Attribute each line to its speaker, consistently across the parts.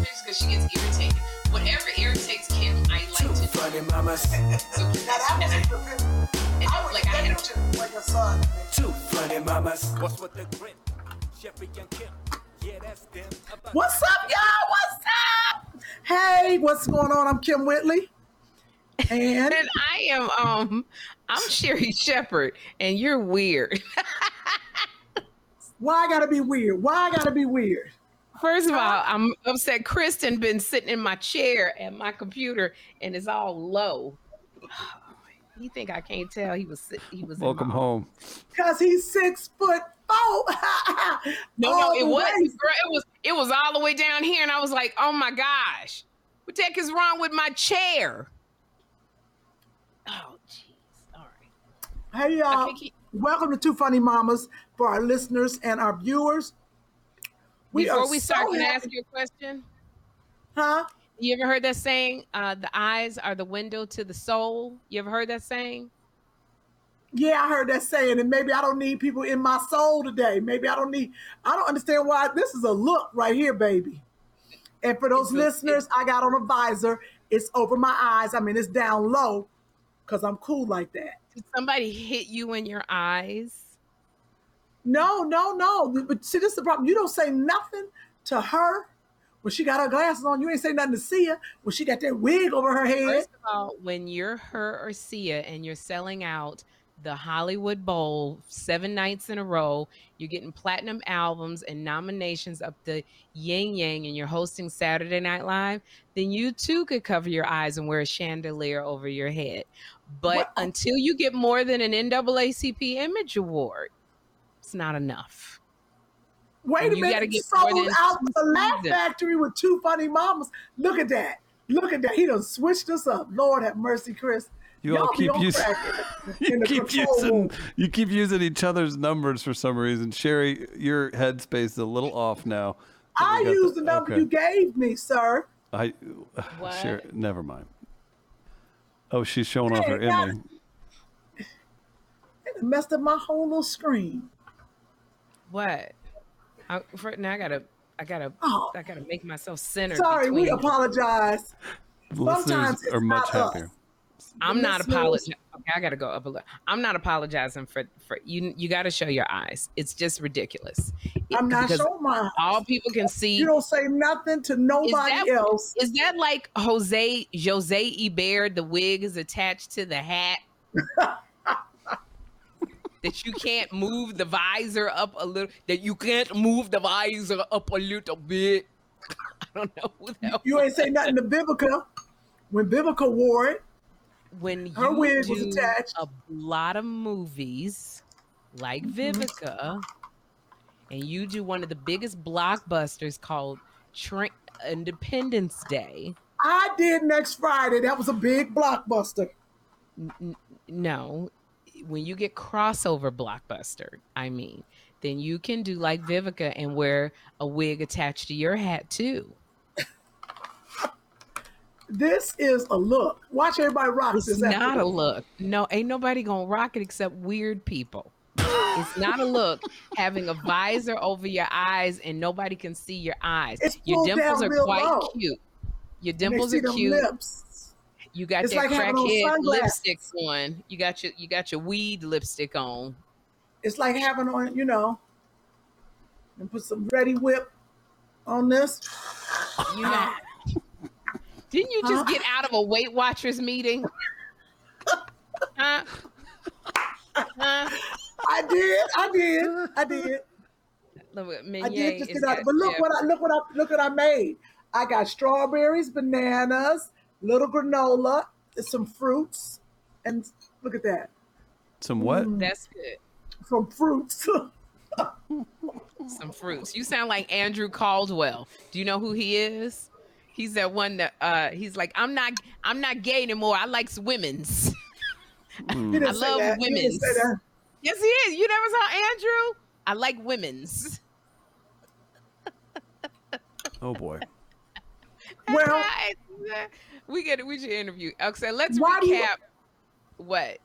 Speaker 1: I love sending Kim pictures because she gets irritated. Whatever irritates Kim, I like to do.
Speaker 2: Funny mamas.
Speaker 1: So
Speaker 3: Now that was
Speaker 1: I-
Speaker 3: stupid.
Speaker 1: and
Speaker 3: I was
Speaker 1: like I had a-
Speaker 3: expecting like your son.
Speaker 2: Two funny mamas. What's with the grit? Jeffrey and Kim. Yeah, that's them. About
Speaker 3: What's up, y'all? What's up? Hey, what's going on? I'm Kim Whitley. And
Speaker 1: And I am um I'm Sherri Shepherd and you're weird.
Speaker 3: why I gotta be weird? Why I gotta be weird?
Speaker 1: First of all, I'm upset Kristen been sitting in my chair at my computer and it's all low. You think I can't tell he was he was
Speaker 4: Welcome home.
Speaker 3: Cause he's six foot four.
Speaker 1: No, no, it was girl, it was it was all the way down here and I was like, "Oh my gosh. What the heck is wrong with my chair?" Oh jeez. All right.
Speaker 3: Hey y'all,
Speaker 1: can't
Speaker 3: welcome to Two Funny Mamas for our listeners and our viewers.
Speaker 1: Before we start,
Speaker 3: so
Speaker 1: can I ask you a question?
Speaker 3: Huh?
Speaker 1: You ever heard that saying, uh, the eyes are the window to the soul? You ever heard that saying?
Speaker 3: Yeah, I heard that saying, and maybe I don't need people in my soul today. Maybe I don't need. I don't understand why this is a look right here, baby. And for those
Speaker 1: It's
Speaker 3: listeners, I got on a visor. It's over my eyes. I mean, it's down low because I'm cool like that.
Speaker 1: Did somebody hit you in your eyes?
Speaker 3: No, no, no. But see, this is the problem. You don't say nothing to her when she got her glasses on. You ain't say nothing to see her when she got that wig over her head.
Speaker 1: First of all, when you're her or Sia and you're selling out the Hollywood Bowl seven nights in a row, you're getting platinum albums and nominations up the yin yang, and you're hosting Saturday Night Live, then you too could cover your eyes and wear a chandelier over your head. But
Speaker 3: Well-
Speaker 1: until you get more than an NAACP Image Award, it's not enough.
Speaker 3: Wait
Speaker 1: And
Speaker 3: a
Speaker 1: you gotta
Speaker 3: minute.
Speaker 1: get
Speaker 3: Sold out
Speaker 1: two
Speaker 3: the Laugh. Factory with two funny mamas. Look at that. Look at that. He done switched us up. Lord have mercy, Chris.
Speaker 4: You all
Speaker 3: Y'all be
Speaker 4: keep using you keep using
Speaker 3: room.
Speaker 4: you keep using each other's numbers for some reason. Sherry, your headspace is a little off now.
Speaker 3: I
Speaker 4: We got
Speaker 3: used the number
Speaker 4: okay.
Speaker 3: you gave me, sir.
Speaker 4: I
Speaker 1: What?
Speaker 4: Sherry, never mind. Oh, she's showing off her
Speaker 3: Hey, now-
Speaker 4: Emmy.
Speaker 3: It messed up my whole little screen.
Speaker 1: What? I, for, now I gotta, I gotta,
Speaker 3: Oh.
Speaker 1: I gotta make myself centered.
Speaker 3: Sorry, we
Speaker 1: between-
Speaker 3: apologize.
Speaker 4: Listeners
Speaker 3: Sometimes it's
Speaker 4: are much
Speaker 3: not us.
Speaker 4: happier.
Speaker 1: I'm not apologizing. Okay, I gotta go up a little. I'm not apologizing for for you. You got to show your eyes. It's just ridiculous. It-
Speaker 3: I'm not showing my. eyes.
Speaker 1: All people can see.
Speaker 3: You don't say nothing to
Speaker 1: is
Speaker 3: nobody
Speaker 1: that,
Speaker 3: else.
Speaker 1: is that like Jose Jose Ibert? The wig is attached to the hat. that you can't move the visor up a little. That you can't move the visor up a little bit. I don't know who that
Speaker 3: You ain't say nothing to Vivica when Vivica wore it.
Speaker 1: when
Speaker 3: Her
Speaker 1: you
Speaker 3: wig was attached.
Speaker 1: a lot of movies like mm-hmm. Vivica, and you do one of the biggest blockbusters called Tra- Independence Day.
Speaker 3: I did next Friday. That was a big blockbuster.
Speaker 1: N- no, when you get crossover blockbuster, I mean, then you can do like Vivica and wear a wig attached to your hat too.
Speaker 3: This is a look. Watch everybody rock
Speaker 1: It's
Speaker 3: this. after
Speaker 1: not a look. No, ain't nobody gonna rock it except weird people. It's not a look having a visor over your eyes and nobody can see your eyes.
Speaker 3: It's
Speaker 1: your dimples are quite
Speaker 3: low.
Speaker 1: cute. Your dimples are cute.
Speaker 3: Lips.
Speaker 1: You got
Speaker 3: It's
Speaker 1: that
Speaker 3: like
Speaker 1: crackhead
Speaker 3: sunglasses.
Speaker 1: lipstick on. You got your you got your weed lipstick on.
Speaker 3: It's like having on, you know, and put some ready whip on this.
Speaker 1: You know, didn't you just get out of a Weight Watchers meeting? Huh? Huh?
Speaker 3: I did, I did, I did.
Speaker 1: Look,
Speaker 3: I did just get out. But look
Speaker 1: Jeff.
Speaker 3: what I look what I look what I made. I got strawberries, bananas, little granola, some fruits, and look at that.
Speaker 4: Some what?
Speaker 3: Mm.
Speaker 1: That's good.
Speaker 3: Some fruits.
Speaker 1: Some fruits. You sound like Andrew Caldwell. Do you know who he is? He's that one that uh he's like, I'm not I'm not gay anymore. I likes women's.
Speaker 3: He didn't
Speaker 1: I love
Speaker 3: that. He
Speaker 1: women's. yes, he is. You never saw Andrew? I like women's.
Speaker 4: Oh boy.
Speaker 3: Well,
Speaker 1: Guys, we get it. we should interview. Okay, let's
Speaker 3: Why do you-
Speaker 1: recap what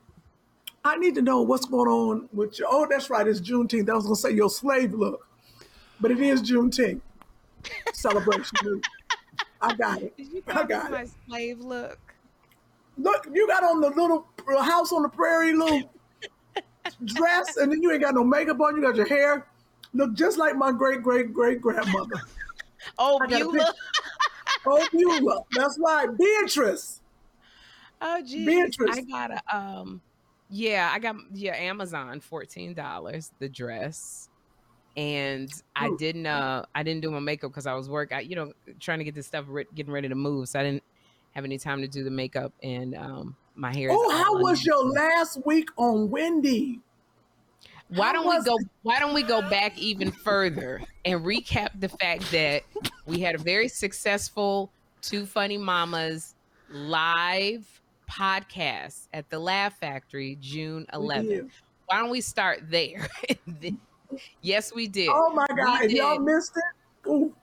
Speaker 3: I need to know what's going on with your. Oh, that's right. It's Juneteenth. I was gonna say your slave look, but it is Juneteenth celebration. I got it.
Speaker 1: did you
Speaker 3: I
Speaker 1: call
Speaker 3: got
Speaker 1: my
Speaker 3: it.
Speaker 1: slave look?
Speaker 3: Look, you got on the little house on the prairie little dress, and then you ain't got no makeup on. You got your hair look just like my great great great grandmother.
Speaker 1: Oh,
Speaker 3: I got
Speaker 1: Beulah.
Speaker 3: Oh, Beulah. That's right, Beatrice.
Speaker 1: Oh, geez.
Speaker 3: Beatrice.
Speaker 1: I got a um, yeah, I got yeah Amazon fourteen dollars the dress, and I didn't uh I didn't do my makeup because I was work I you know trying to get this stuff re- getting ready to move, so I didn't have any time to do the makeup and um my hair.
Speaker 3: Oh, how was your last week on Wendy?
Speaker 1: Why don't we go? Why don't we go back even further and recap the fact that we had a very successful Two Funny Mamas live podcast at the Laugh Factory June 11th. Why don't we start there? yes, we did.
Speaker 3: Oh my God! Y'all missed it, ooh,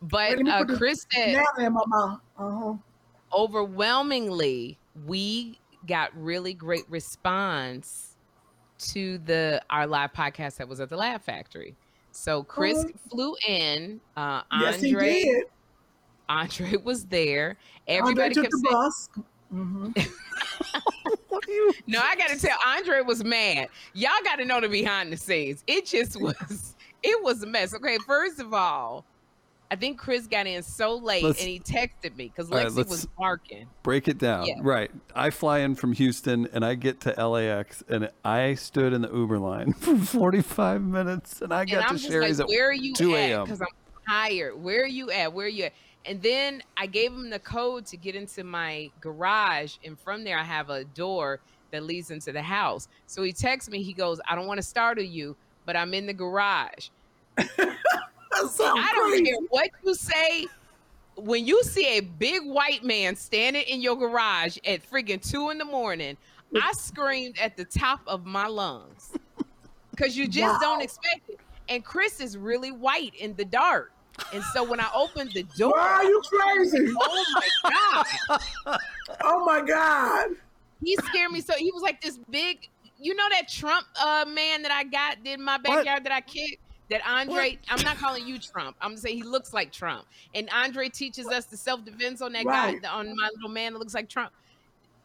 Speaker 1: but uh, Chris said
Speaker 3: now my mouth. Uh-huh.
Speaker 1: overwhelmingly we got really great response to the our live podcast that was at the Laugh Factory. So Chris
Speaker 3: Mhm.
Speaker 1: flew in. Uh,
Speaker 3: Yes, he
Speaker 1: Andre,
Speaker 3: did.
Speaker 1: Andre was there.
Speaker 3: Andre
Speaker 1: Everybody
Speaker 3: took
Speaker 1: kept
Speaker 3: the
Speaker 1: saying,
Speaker 3: bus. Mhm.
Speaker 1: "No, I got to tell." Andre was mad. Y'all got to know the behind the scenes. It just was. It was a mess. Okay, first of all, I think Chris got in so late,
Speaker 4: Let's-
Speaker 1: and he texted me because
Speaker 4: right,
Speaker 1: Lexi
Speaker 4: let's-
Speaker 1: was barking.
Speaker 4: Break it down.
Speaker 1: Yeah.
Speaker 4: Right. I fly in from Houston and I get to LAX and I stood in the Uber line for 45 minutes and I
Speaker 1: and
Speaker 4: got
Speaker 1: I'm
Speaker 4: to Sherry's
Speaker 1: like,
Speaker 4: at
Speaker 1: "Where are you
Speaker 4: 2
Speaker 1: at?"
Speaker 4: a.m.
Speaker 1: Because I'm tired. Where are you at? Where are you at? And then I gave him the code to get into my garage, and from there I have a door that leads into the house. So he texts me. He goes, "I don't want to startle you, but I'm in the garage."
Speaker 3: That sounds
Speaker 1: I don't
Speaker 3: crazy.
Speaker 1: care what you say. When you see a big white man standing in your garage at friggin' two in the morning, I screamed at the top of my lungs because you just don't expect it. And Chris is really white in the dark. And so when I opened the door,
Speaker 3: Why are you crazy?
Speaker 1: oh my God,
Speaker 3: Oh my God!
Speaker 1: he scared me. So he was like this big, you know, that Trump uh, man that I got in my backyard that I kicked? That Andre, I'm not calling you Trump. I'm gonna say he looks like Trump. And Andre teaches us the self defense on that
Speaker 3: Right.
Speaker 1: guy, on my little man that looks like Trump.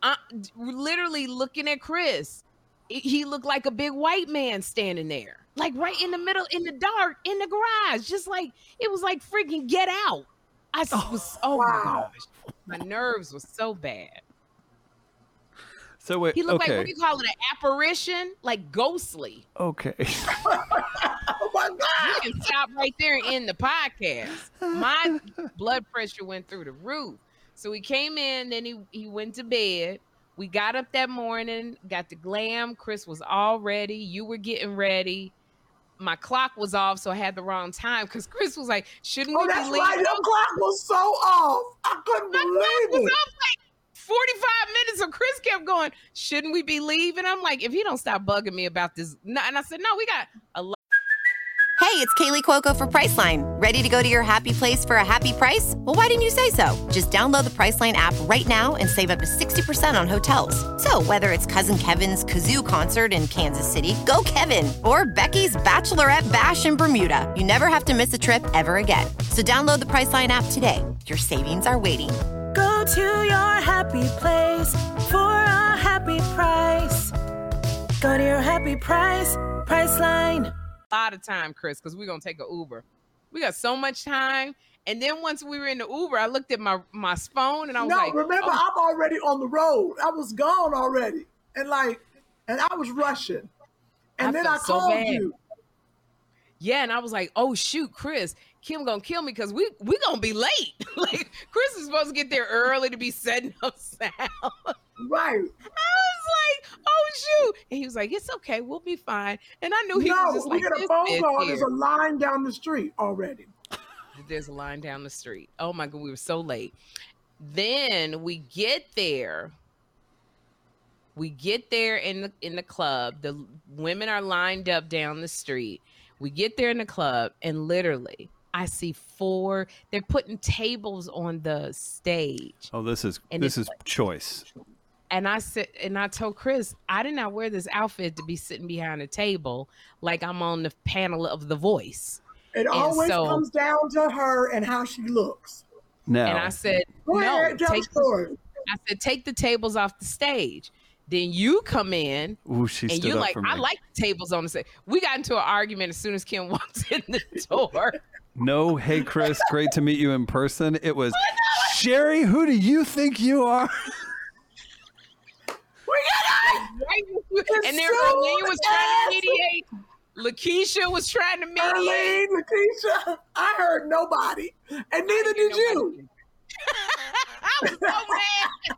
Speaker 1: Uh, d- literally looking at Chris, he- looked like a big white man standing there, like right in the middle, in the dark, in the garage, just like it was like freaking get out. I was, oh my
Speaker 3: wow.
Speaker 1: gosh, my nerves were so bad.
Speaker 4: So wait,
Speaker 1: He looked
Speaker 4: okay.
Speaker 1: like what do you call it, an apparition, like ghostly.
Speaker 4: okay.
Speaker 3: Oh my God!
Speaker 1: You can stop right there and end the podcast. My blood pressure went through the roof. So he came in, then he, he went to bed. We got up that morning, got the glam. Chris was all ready. You were getting ready. My clock was off, so I had the wrong time because Chris was like, Shouldn't
Speaker 3: Oh,
Speaker 1: we
Speaker 3: that's
Speaker 1: be
Speaker 3: right.
Speaker 1: leaving?
Speaker 3: Your clock was so off. I couldn't
Speaker 1: My clock
Speaker 3: believe
Speaker 1: was
Speaker 3: it.
Speaker 1: Off like 45 minutes. So Chris kept going, Shouldn't we be leaving? I'm like, If he don't stop bugging me about this. No, and I said, No, we got a lot.
Speaker 5: Hey, it's Kaley Cuoco for Priceline. Ready to go to your happy place for a happy price? Well, why didn't you say so? Just download the Priceline app right now and save up to 60% on hotels. So, whether it's Cousin Kevin's Kazoo concert in Kansas City, go Kevin, or Becky's Bachelorette Bash in Bermuda, you never have to miss a trip ever again. So, download the Priceline app today. Your savings are waiting.
Speaker 6: Go to your happy place for a happy price. Go to your happy price, Priceline.
Speaker 1: A lot of time, Chris, because we're gonna take an Uber. we got so much time. And then once we were in the Uber, I looked at my my phone and I was
Speaker 3: no,
Speaker 1: like,
Speaker 3: remember,
Speaker 1: oh,
Speaker 3: I'm already on the road. I was gone already, and like, and I was rushing, and
Speaker 1: I
Speaker 3: then I
Speaker 1: felt so
Speaker 3: called
Speaker 1: bad.
Speaker 3: you.
Speaker 1: Yeah, and I was like, oh shoot, Chris, Kim gonna kill me because we we gonna be late. like Chris is supposed to get there early to be setting up sound.
Speaker 3: Right?
Speaker 1: I was like, oh shoot. And he was like, it's okay, we'll be fine. And I knew he
Speaker 3: no,
Speaker 1: was just
Speaker 3: we
Speaker 1: like,
Speaker 3: get a phone call. There's a line down the street already.
Speaker 1: There's a line down the street. Oh my god, we were so late. Then we get there. We get there in the in the club. The women are lined up down the street. We get there in the club, and literally, I see four. They're putting tables on the stage.
Speaker 4: Oh, this is
Speaker 1: And
Speaker 4: this
Speaker 1: it's
Speaker 4: is choice.
Speaker 1: And I said, and I told Chris, I did not wear this outfit to be sitting behind a table like I'm on the panel of The Voice.
Speaker 3: It always
Speaker 1: so-
Speaker 3: comes down to her and how she looks.
Speaker 4: Now,
Speaker 1: And I said,
Speaker 3: Go
Speaker 1: no,
Speaker 3: ahead, tell the
Speaker 1: take
Speaker 3: story.
Speaker 1: I said, take the tables off the stage. Then you come in
Speaker 4: ooh, she
Speaker 1: and you're like. I like the tables on the stage. We got into an argument as soon as Kim walked in the door.
Speaker 4: no, hey Chris, great to meet you in person. It was Sherry. Who do you think you are?
Speaker 3: We got
Speaker 1: Right? and then
Speaker 3: so
Speaker 1: Erlene was trying to mediate. Lakeisha was trying to mediate.
Speaker 3: Arlene, Lakeisha. I heard nobody, and neither did you.
Speaker 1: I was so mad.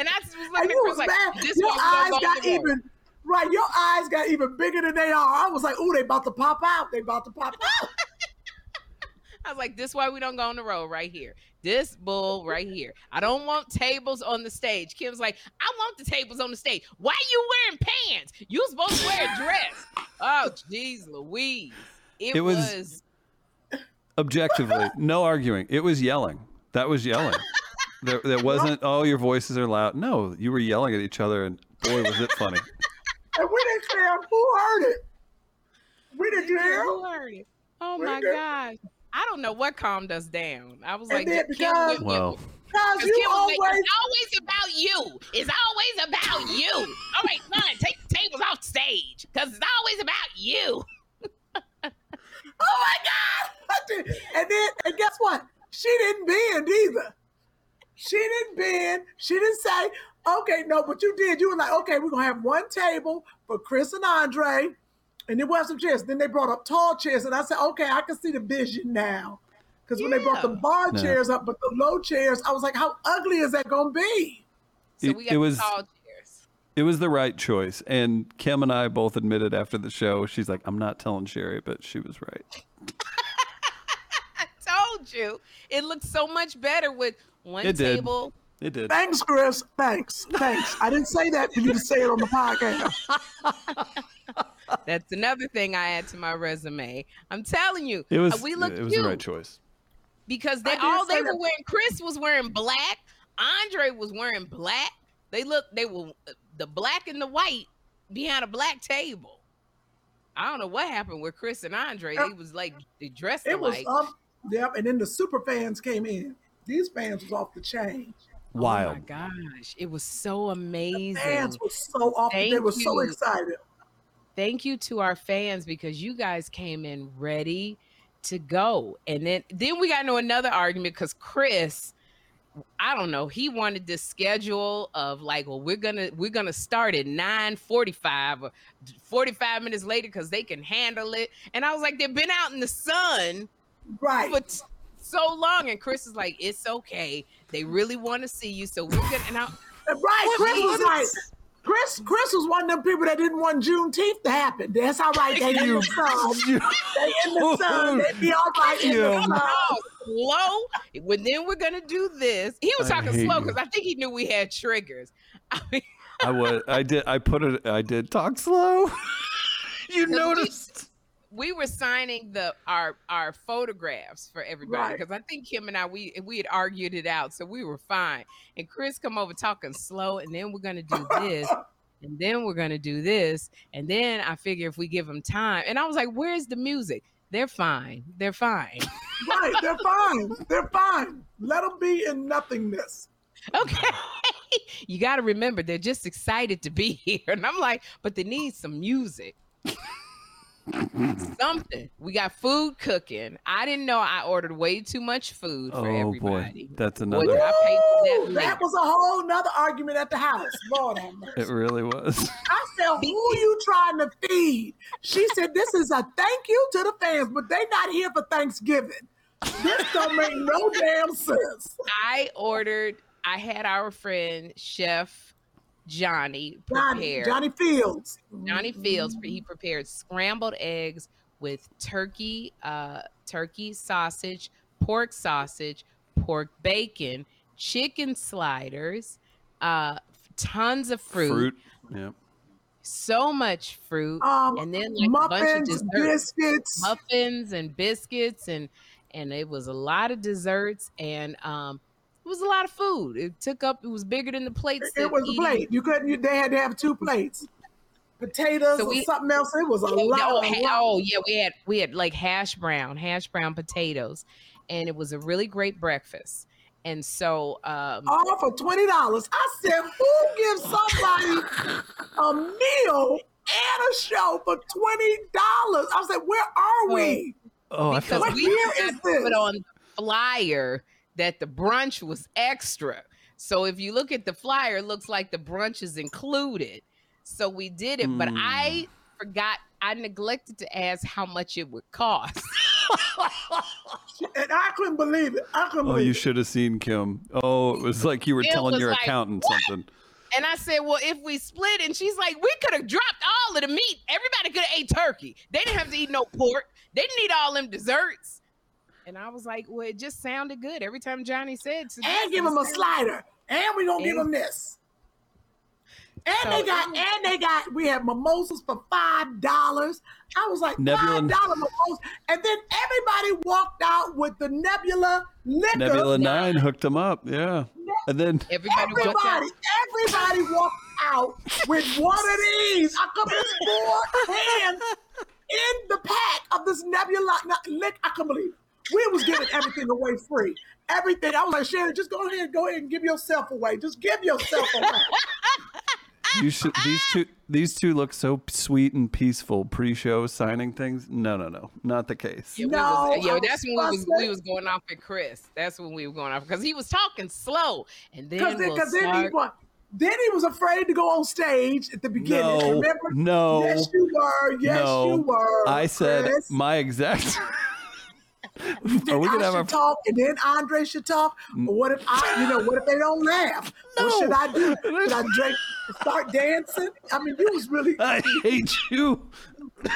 Speaker 1: And I just was
Speaker 3: And
Speaker 1: looking at
Speaker 3: you
Speaker 1: Chris
Speaker 3: was
Speaker 1: like,
Speaker 3: mad.
Speaker 1: this
Speaker 3: Your
Speaker 1: one we gonna
Speaker 3: eyes got
Speaker 1: on the road.
Speaker 3: even right. Your eyes got even bigger than they are. I was like, "Ooh, they about to pop out. They about to pop out."
Speaker 1: I was like, this why we don't go on the road right here. This bull right here. I don't want tables on the stage. Kim's like, I want the tables on the stage. Why you wearing pants? You supposed to wear a dress. Oh, jeez, Louise. It,
Speaker 4: It was-
Speaker 1: was,
Speaker 4: Objectively, no arguing. It was yelling. That was yelling. There, there wasn't. Oh, your voices are loud. No, you were yelling at each other, and boy, was it funny.
Speaker 3: and we didn't say who heard it. We didn't hear.
Speaker 1: Who heard it? Oh
Speaker 3: We
Speaker 1: my
Speaker 3: did.
Speaker 1: gosh. I don't know what calmed us down. I was
Speaker 3: And
Speaker 1: like,
Speaker 3: then
Speaker 1: Kim
Speaker 3: because-
Speaker 1: went with
Speaker 4: Well,
Speaker 1: me.
Speaker 3: Because
Speaker 1: 'Cause
Speaker 3: you
Speaker 1: was
Speaker 3: always,
Speaker 1: like, it's always about you. It's always about you. All right, fine. Take the tables off stage because it's always about you.
Speaker 3: oh my God. And then, and guess what? She didn't bend either. She didn't bend. She didn't say, okay, no, but you did. You were like, okay, we're going to have one table for Chris and Andre. And then we have some chairs. Then they brought up tall chairs. And I said, okay, I can see the vision now. Because when they brought the bar
Speaker 4: Yeah.
Speaker 3: chairs up, but the low chairs, I was like, how ugly is that going to be?
Speaker 1: So
Speaker 4: It-
Speaker 1: we
Speaker 4: it
Speaker 1: got
Speaker 4: was-
Speaker 1: the tall chairs.
Speaker 4: it was the right choice. And Kim and I both admitted after the show, she's like, I'm not telling Sherry, but she was right.
Speaker 1: I told you. It looks so much better with one
Speaker 4: It did.
Speaker 1: table.
Speaker 4: It did.
Speaker 3: Thanks, Chris. Thanks. Thanks. I didn't say that for you to say it on the podcast.
Speaker 1: That's another thing I add to my resume. I'm telling you.
Speaker 4: It was.
Speaker 1: uh, we look
Speaker 4: it was
Speaker 1: cute
Speaker 4: the right choice.
Speaker 1: because they all they were
Speaker 3: that.
Speaker 1: wearing. Chris was wearing black. Andre was wearing black. They look. They were the black and the white behind a black table. I don't know what happened with Chris and Andre. They was like they dressed
Speaker 3: It was
Speaker 1: alike.
Speaker 3: um, yep. And then the super fans came in. These fans was off the chain.
Speaker 1: Oh
Speaker 4: Wild.
Speaker 1: my gosh, it was so amazing.
Speaker 3: Fans was so off. They
Speaker 1: Thank
Speaker 3: were so
Speaker 1: you.
Speaker 3: excited.
Speaker 1: thank you to our fans because you guys came in ready to go. And then then we got into another argument because Chris, I don't know, he wanted this schedule of like, well, we're gonna we're gonna start at 9:45 or 45 minutes later because they can handle it. And I was like, they've been out in the sun
Speaker 3: Right.
Speaker 1: for t- so long. And Chris is like, it's okay. They really want to see you. So we're gonna and
Speaker 3: right. Chris was like, Chris. Chris was one of them people that didn't want Juneteenth to happen. That's all right. They in the sun. They in the sun. They be all right in the sun.
Speaker 1: Slow. Well, then we're gonna do this. He was talking slow because I think he knew we had triggers. I mean,
Speaker 4: I was. I did. I put it. I did talk slow. you
Speaker 1: we-
Speaker 4: noticed.
Speaker 1: We were signing the our our photographs for everybody
Speaker 3: Right.
Speaker 1: because I think Kim and I we we had argued it out, so we were fine. And Chris come over talking slow, and then we're gonna do this. And then we're gonna do this, and then I figure if we give them time, and I was like, "Where's the music?" They're fine. They're fine.
Speaker 3: Right. They're fine. They're fine. Let them be in nothingness.
Speaker 1: okay. you got to remember, they're just excited to be here. And I'm like, but they need some music. Something. We got food cooking. I didn't know I ordered way too much food for
Speaker 4: Oh
Speaker 1: everybody.
Speaker 4: boy, that's
Speaker 1: Boy,
Speaker 4: another.
Speaker 1: did I pay that
Speaker 3: that was a whole nother argument at the house. Lord have mercy.
Speaker 4: It really was.
Speaker 3: I said, who you trying to feed? She said, this is a thank you to the fans, but they not here for Thanksgiving. This don't make no damn sense.
Speaker 1: I ordered. I had our friend Chef Johnny
Speaker 3: Johnny. Johnny Fields.
Speaker 1: Johnny Fields. He prepared scrambled eggs with turkey, uh, turkey sausage, pork sausage, pork bacon, chicken sliders, uh, tons of fruit,
Speaker 4: Fruit. Yeah.
Speaker 1: so much fruit,
Speaker 3: Um,
Speaker 1: and then like a bunch of
Speaker 3: muffins,
Speaker 1: desserts,
Speaker 3: biscuits.
Speaker 1: muffins and biscuits, and and it was a lot of desserts, and um, it was a lot of food. It took up. It was bigger than the plates.
Speaker 3: It
Speaker 1: that
Speaker 3: was a plate. You couldn't. You, they had to have two plates. Potatoes
Speaker 1: So
Speaker 3: or something else. It was a
Speaker 1: Yeah,
Speaker 3: lot.
Speaker 1: oh,
Speaker 3: a
Speaker 1: ha- oh, yeah, we had we had like hash brown, hash brown potatoes, and it was a really great breakfast. And so, um,
Speaker 3: all for twenty dollars. I said, who gives somebody a meal and a show for twenty dollars? I said, where are we?
Speaker 4: Oh, I
Speaker 1: because
Speaker 4: felt.
Speaker 3: What
Speaker 1: we
Speaker 3: year
Speaker 1: forgot
Speaker 3: is
Speaker 1: to put on flyer that the brunch was extra. So if you look at the flyer, it looks like the brunch is included. So we did it, but I hmm. forgot. I neglected to ask how much it would cost.
Speaker 3: And I couldn't believe it. I couldn't
Speaker 4: Oh, you should have seen Kim. Oh, it was like you were
Speaker 1: Kim
Speaker 4: telling your
Speaker 1: like,
Speaker 4: accountant
Speaker 1: "What?"
Speaker 4: something.
Speaker 1: And I said, well, if we split, and she's like, we could have dropped all of the meat. Everybody could have ate turkey. They didn't have to eat no pork. They didn't eat all them desserts. And I was like, well, it just sounded good every time Johnny said. to
Speaker 3: and give him a slider. And we gonna give
Speaker 1: And-
Speaker 3: him this. And
Speaker 1: So
Speaker 3: they got,
Speaker 1: was-
Speaker 3: and they got. We had mimosas for five dollars. I was like
Speaker 4: Nebula-
Speaker 3: five dollar mimosas, and then everybody walked out with the Nebula liquor.
Speaker 4: Nebula Nine hooked them up. Yeah. And then
Speaker 1: Everybody, walked out.
Speaker 3: Everybody, everybody walked out with one of these. I couldn't four cans in the pack of this Nebula not- lick. I can't believe it. We was giving everything away free. Everything. I was like, Shannon, just go ahead, go ahead and give yourself away. Just give yourself away.
Speaker 4: you should. These two. These two look so sweet and peaceful pre-show signing things. No, no, no, not the case.
Speaker 1: Yeah, we
Speaker 3: No,
Speaker 1: was, yeah, that's when we was, we was going off at Chris. That's when we were going off because he was talking slow, and then
Speaker 3: Because then,
Speaker 1: we'll
Speaker 3: 'cause then, he,
Speaker 1: start-
Speaker 3: wa- then he was afraid to go on stage at the beginning.
Speaker 4: No,
Speaker 3: Remember?
Speaker 4: no,
Speaker 3: Yes, you were. Yes,
Speaker 4: no.
Speaker 3: you were.
Speaker 4: I said
Speaker 3: Chris.
Speaker 4: my exact.
Speaker 3: Then
Speaker 4: Are we
Speaker 3: I
Speaker 4: gonna have
Speaker 3: should
Speaker 4: our?
Speaker 3: talk, and then Andre should talk. Or what if I, you know, what if they don't laugh? What should I do? Should I drink, start dancing? I mean, you was really.
Speaker 4: I hate you.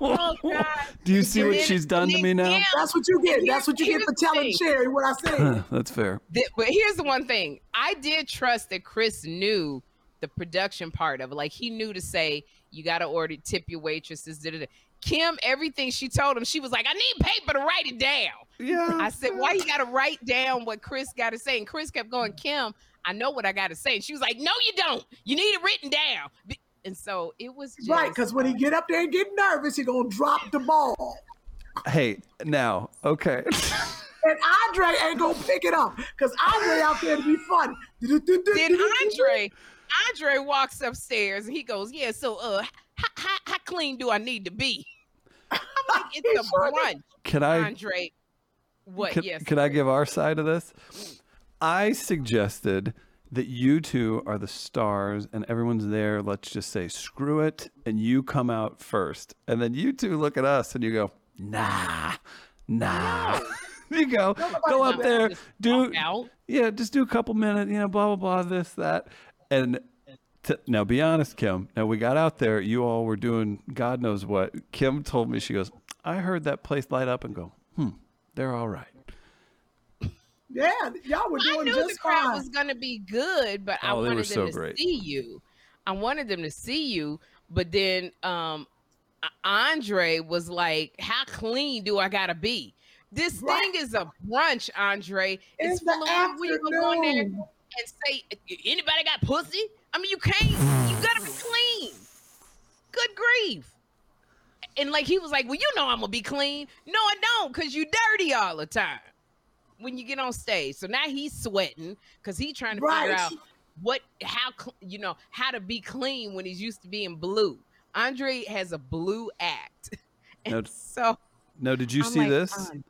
Speaker 1: Oh, God.
Speaker 4: Do you see what she's done to me now?
Speaker 3: That's what you get. That's what you get for telling
Speaker 1: thing.
Speaker 3: Sherry what I said.
Speaker 4: That's fair.
Speaker 1: But here's the one thing I did trust that Chris knew the production part of it. Like he knew to say, you got to order tip your waitresses. Da, da, da. Kim, everything she told him, she was like, I need paper to write it down.
Speaker 4: Yeah.
Speaker 1: I said, why you got to write down what Chris got to say? And Chris kept going, Kim, I know what I got to say. And she was like, no, you don't. You need it written down. And so it was just,
Speaker 3: Right, because when he get up there and get nervous, he gonna drop the ball,
Speaker 4: Hey, now, okay.
Speaker 3: and Andre ain't gonna pick it up because Andre out there to be funny.
Speaker 1: then Andre, Andre walks upstairs and he goes, "Yeah, so uh, how, how, how clean do I need to be?" I'm like, "It's a
Speaker 3: sure
Speaker 1: brunch,
Speaker 4: Can I?
Speaker 1: Andre." What?
Speaker 4: Can,
Speaker 1: yes.
Speaker 4: can I give our side of this? Mm. I suggested that you two are the stars and everyone's there. Let's just say, screw it. And you come out first. And then you two look at us and you go, nah, nah. you go, go up there, do,
Speaker 1: out.
Speaker 4: yeah, just do a couple minutes, you know, blah, blah, blah, this, that. And t- now be honest, Kim. Now we got out there, you all were doing God knows what. Kim told me, she goes, I heard that place light up and go, hmm, they're all right.
Speaker 3: Yeah, y'all were doing
Speaker 1: I
Speaker 3: doing
Speaker 1: knew the crowd
Speaker 3: fine.
Speaker 1: was gonna be good, but I
Speaker 4: Oh, they were
Speaker 1: wanted
Speaker 4: so
Speaker 1: them to
Speaker 4: great.
Speaker 1: see you. I wanted them to see you, but then um Andre was like, "How clean do I gotta be?" This
Speaker 3: Right.
Speaker 1: thing is a brunch, Andre. It's,
Speaker 3: It's the
Speaker 1: full of we gonna go in there
Speaker 3: afternoon.
Speaker 1: And say, "Anybody got pussy?" I mean, you can't. You gotta be clean. Good grief. And like he was like, "Well, you know I'm gonna be clean." No, I don't, cause you dirty all the time when you get on stage. So now he's sweating because he's trying to
Speaker 3: Right.
Speaker 1: figure out what how you know how to be clean when he's used to being blue. Andre has a blue act. And
Speaker 4: No.
Speaker 1: so
Speaker 4: No, did you
Speaker 1: I'm
Speaker 4: see
Speaker 1: like,
Speaker 4: this?
Speaker 1: "Andre,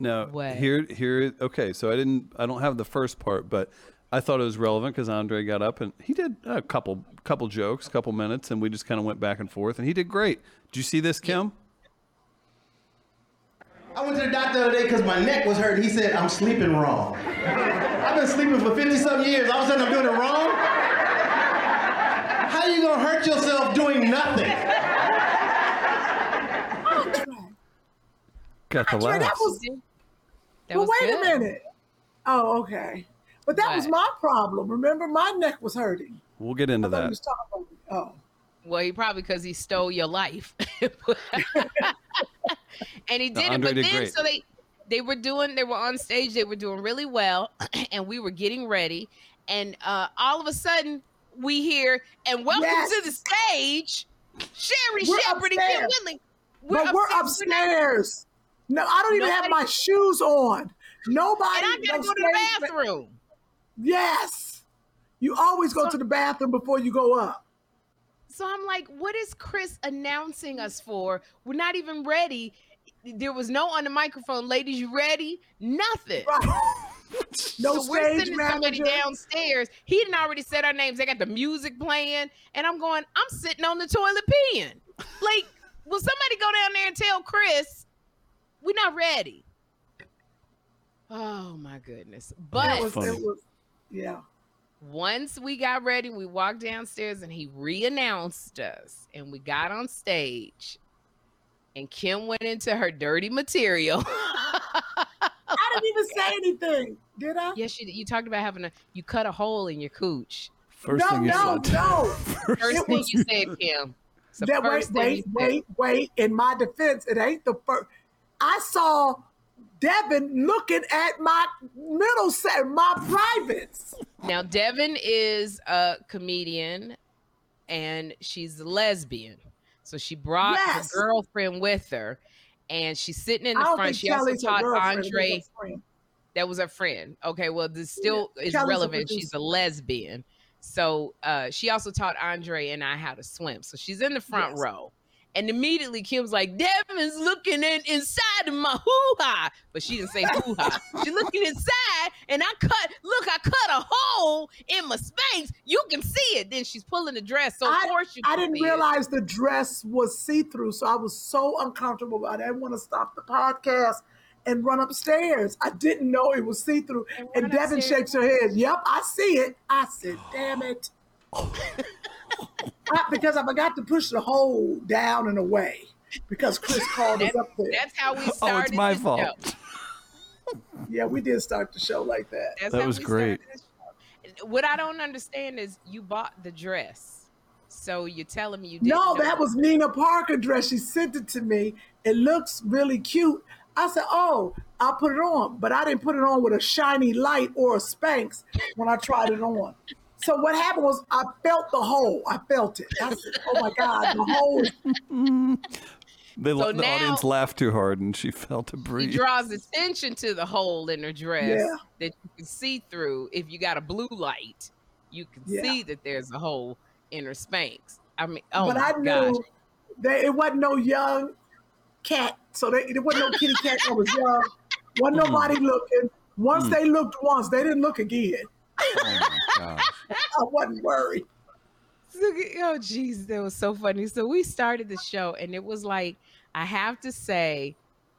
Speaker 4: No.
Speaker 1: What?
Speaker 4: Here, here. Okay, so I didn't. I don't have the first part, but I thought it was relevant because Andre got up and he did a couple, couple jokes, couple minutes, and we just kind of went back and forth, and he did great. Did you see this, Kim?
Speaker 7: I went to the doctor the other day because my neck was hurt. He said, I'm sleeping wrong. I've been sleeping for 50 some years. All of a sudden I'm doing it wrong? How are you gonna hurt yourself doing nothing?
Speaker 4: Got the
Speaker 3: Andre, that was.
Speaker 1: That
Speaker 3: well,
Speaker 1: was
Speaker 3: wait
Speaker 1: good.
Speaker 3: a minute. Oh, okay. But that was my problem. Remember, my neck was hurting.
Speaker 4: We'll get into
Speaker 3: I
Speaker 4: that.
Speaker 3: was talking about- Oh.
Speaker 1: Well, he probably because he stole your life, and he
Speaker 4: No,
Speaker 1: did
Speaker 4: Andre
Speaker 1: it. But
Speaker 4: did
Speaker 1: then,
Speaker 4: great.
Speaker 1: so they they were doing, they were on stage, they were doing really well, and we were getting ready, and uh, all of a sudden we hear, "And welcome
Speaker 3: Yes.
Speaker 1: to the stage, Sherry
Speaker 3: We're
Speaker 1: Shepherd and Kim
Speaker 3: upstairs.
Speaker 1: Whitley."
Speaker 3: but we're
Speaker 1: not-
Speaker 3: upstairs. No, I don't even have my shoes on. Nobody.
Speaker 1: and I gotta go to the
Speaker 3: stage-
Speaker 1: bathroom.
Speaker 3: Yes. You always go
Speaker 1: So-
Speaker 3: to the bathroom before you go up.
Speaker 1: So I'm like, what is Chris announcing us for? We're not even ready. There was no on the microphone, ladies. You ready? Nothing.
Speaker 3: Right. no
Speaker 1: so we're
Speaker 3: stage
Speaker 1: sending somebody downstairs. He didn't already said our names. They got the music playing, and I'm going. I'm sitting on the toilet peeing. Like, will somebody go down there and tell Chris we're not ready? Oh my goodness!
Speaker 3: It
Speaker 1: But
Speaker 3: was, it was, yeah.
Speaker 1: once we got ready, we walked downstairs and he re-announced us, and we got on stage. And Kim went into her dirty material.
Speaker 3: I didn't even say anything, did I?
Speaker 1: yes, you, you talked about having a you cut a hole in your cooch.
Speaker 4: First
Speaker 3: no,
Speaker 4: thing you
Speaker 3: no,
Speaker 4: said.
Speaker 3: no.
Speaker 1: First
Speaker 3: It
Speaker 1: thing
Speaker 3: was-
Speaker 1: you said, Kim.
Speaker 3: That, wait,
Speaker 1: first thing
Speaker 3: wait, wait, wait. In my defense, it ain't the first. I saw Devin looking at my middle set, my privates.
Speaker 1: Now, Devin is a comedian and she's a lesbian. So she brought
Speaker 3: Yes.
Speaker 1: her girlfriend with her and she's sitting in the front. She also
Speaker 3: Kelly's her
Speaker 1: taught
Speaker 3: girlfriend, it was
Speaker 1: Andre, that was her friend. Okay, well, this still is
Speaker 3: Kelly's a
Speaker 1: relevant. She's a lesbian. So uh, she also taught Andre and I how to swim. So she's in the front
Speaker 3: Yes.
Speaker 1: row. And immediately Kim's like, Devin's looking in inside of my hoo-ha. But she didn't say hoo-ha. She's looking inside and I cut, look, I cut a hole in my Spanx. You can see it. Then she's pulling the dress. So of
Speaker 3: I,
Speaker 1: course you
Speaker 3: I didn't
Speaker 1: see it.
Speaker 3: realize the dress was see through, so I was so uncomfortable. I didn't want to stop the podcast and run upstairs. I didn't know it was see through.
Speaker 1: And
Speaker 3: And Devin
Speaker 1: upstairs.
Speaker 3: shakes her head. Yep, I see it. I said, damn it. I- because I forgot to push the hole down and away because Chris called us up there.
Speaker 1: That's how we started.
Speaker 4: Oh, it's my
Speaker 1: the
Speaker 4: fault.
Speaker 1: show.
Speaker 3: Yeah, we did start the show like that.
Speaker 1: That's
Speaker 4: That was great.
Speaker 1: started the show. What I don't understand is you bought the dress. So you're telling me you didn't
Speaker 3: No,
Speaker 1: know
Speaker 3: that was Nina Parker dress. She sent it to me. It looks really cute. I said, "Oh, I'll put it on," but I didn't put it on with a shiny light or a Spanx when I tried it on. So what happened was I felt the hole. I felt it. I said, "Oh my God, the hole!" is-"
Speaker 4: They,
Speaker 1: So
Speaker 4: the audience
Speaker 1: now-
Speaker 4: laughed too hard and she felt to
Speaker 1: He
Speaker 4: breathe.
Speaker 1: draws attention to the hole in her dress
Speaker 3: Yeah.
Speaker 1: that you can see through. If you got a blue light, you can
Speaker 3: Yeah.
Speaker 1: see that there's a hole in her Spanx. I mean, oh
Speaker 3: but
Speaker 1: my
Speaker 3: I knew
Speaker 1: gosh.
Speaker 3: that it wasn't no young cat. So they, it wasn't no kitty cat that was young. Wasn't mm. nobody looking. Once mm. they looked once, they didn't look again.
Speaker 4: Oh my gosh.
Speaker 3: I wasn't worried.
Speaker 1: Oh, jeez, that was so funny. So we started the show, and it was like, I have to say,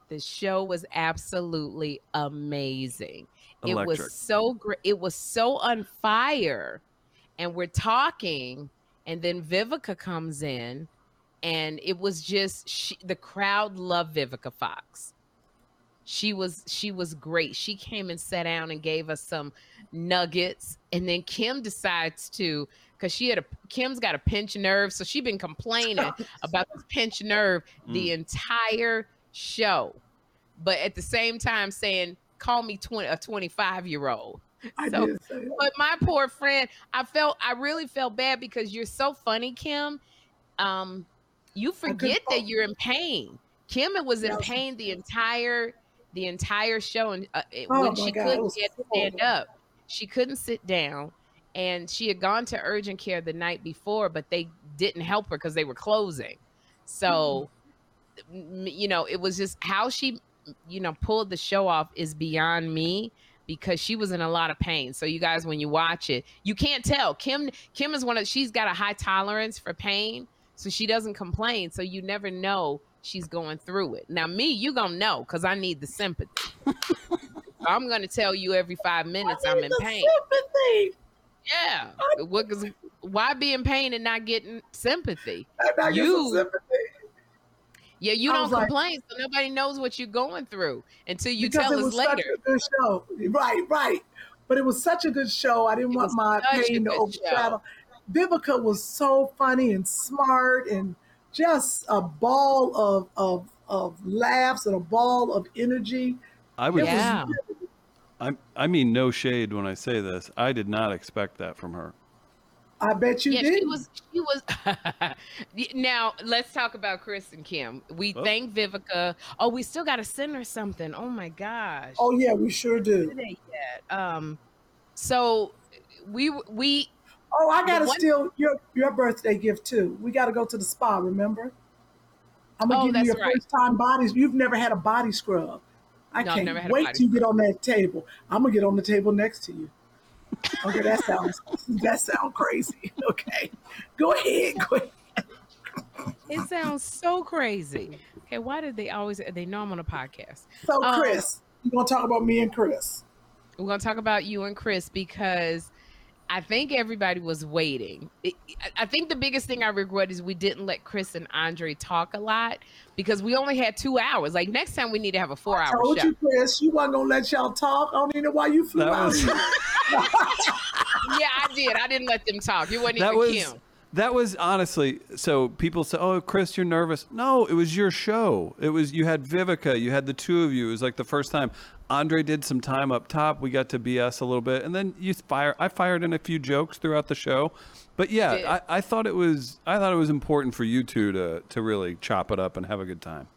Speaker 1: the show was absolutely amazing. It was so great. It was so on fire. And we're talking, and then Vivica comes in, and it was just she, the crowd loved Vivica Fox. She was she was great. She came and sat down and gave us some nuggets, and then Kim decides to because she had a Kim's got a pinched nerve, so she been complaining about this pinched nerve the entire show, but at the same time saying, "Call me twenty a twenty five year old."
Speaker 3: I
Speaker 1: So-
Speaker 3: did.
Speaker 1: But my poor friend, I felt I really felt bad because you're so funny, Kim. Um, you forget that you're in pain. Kim was in pain the entire the entire show, and uh, it,
Speaker 3: Oh
Speaker 1: when she
Speaker 3: God,
Speaker 1: couldn't get to stand up, she couldn't sit down, and she had gone to urgent care the night before, but they didn't help her because they were closing. Mm-hmm. So, m- you know, it was just how she, you know, pulled the show off is beyond me because she was in a lot of pain. So you guys, when you watch it, you can't tell. Kim, Kim is one of she's got a high tolerance for pain, so she doesn't complain. So you never know she's going through it. Now me, you gonna know because I need the sympathy. I'm gonna tell you every five minutes I'm in
Speaker 3: The
Speaker 1: pain.
Speaker 3: sympathy.
Speaker 1: Yeah. What, 'cause why be in pain and not getting sympathy?
Speaker 3: And I get
Speaker 1: You-
Speaker 3: sympathy.
Speaker 1: Yeah, you
Speaker 3: I
Speaker 1: don't
Speaker 3: was like-
Speaker 1: complain, so nobody knows what you're going through until you tell
Speaker 3: it
Speaker 1: us later.
Speaker 3: such a good show. Right, right. But it was such a good show. I didn't
Speaker 1: It
Speaker 3: want my pain to
Speaker 1: good
Speaker 3: overshadow. Vivica was so funny and smart and just a ball of of of laughs and a ball of energy.
Speaker 4: I would.
Speaker 3: It was
Speaker 1: Yeah.
Speaker 4: I, I mean, no shade when I say this. I did not expect that from her.
Speaker 3: I bet you
Speaker 1: yeah,
Speaker 3: did.
Speaker 1: she was. She was. now let's talk about Chris and Kim. We
Speaker 4: Oh.
Speaker 1: thank Vivica. Oh, we still got to send her something. Oh my gosh.
Speaker 3: oh yeah, we sure do.
Speaker 1: Did yet? Um, so we we
Speaker 3: Oh, I gotta
Speaker 1: one-
Speaker 3: steal your your birthday gift too. We gotta go to the spa. Remember? I'm gonna
Speaker 1: Oh,
Speaker 3: give you
Speaker 1: that's
Speaker 3: your
Speaker 1: right.
Speaker 3: first time bodies. You've never had a body scrub. I
Speaker 1: No,
Speaker 3: can't
Speaker 1: never
Speaker 3: wait you get on that table. I'm gonna get on the table next to you. Okay, that sounds that sounds crazy. Okay, go ahead. Go ahead.
Speaker 1: it sounds so crazy. Okay, why did they always? They know I'm on a podcast.
Speaker 3: So,
Speaker 1: Um,
Speaker 3: Chris, you gonna talk about me and Chris?
Speaker 1: We're gonna talk about you and Chris because I think everybody was waiting. I- I think the biggest thing I regret is we didn't let Chris and Andre talk a lot because we only had two hours. Like next time we need to have a four hour I
Speaker 3: Told
Speaker 1: show.
Speaker 3: you, Chris, you wasn't gonna let y'all talk. I don't even know why you flew
Speaker 4: That
Speaker 3: out.
Speaker 4: was-
Speaker 1: yeah, I did. I didn't let them talk. You wasn't
Speaker 4: that
Speaker 1: even
Speaker 4: was
Speaker 1: Kim.
Speaker 4: that was honestly so people say oh chris you're nervous no it was your show it was you had vivica you had the two of you it was like the first time andre did some time up top. We got to bs a little bit. And then you fire i fired in a few jokes throughout the show. But yeah. I, I thought it was i thought it was important for you two to to really chop it up and have a good time.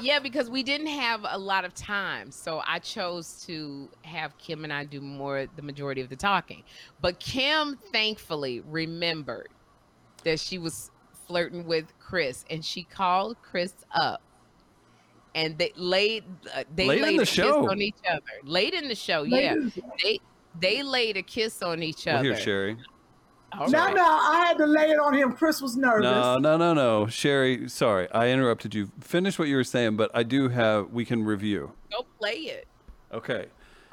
Speaker 1: Yeah, because we didn't have a lot of time. So I chose to have Kim and I do more, the majority of the talking. But Kim thankfully remembered that she was flirting with Chris and she called Chris up and they laid uh, they
Speaker 4: Late in
Speaker 1: laid
Speaker 4: the
Speaker 1: a
Speaker 4: show.
Speaker 1: kiss on each other. Late in the show,
Speaker 3: Late
Speaker 1: yeah.
Speaker 3: the show.
Speaker 1: They they laid a kiss on each other.
Speaker 4: well
Speaker 1: other.
Speaker 4: here sherry
Speaker 1: All
Speaker 3: No,
Speaker 1: right.
Speaker 3: no, I had to lay it on him. Chris was nervous.
Speaker 4: no no no no sherry sorry i interrupted you finish what you were saying but i do have we can review
Speaker 1: Go play it.
Speaker 4: okay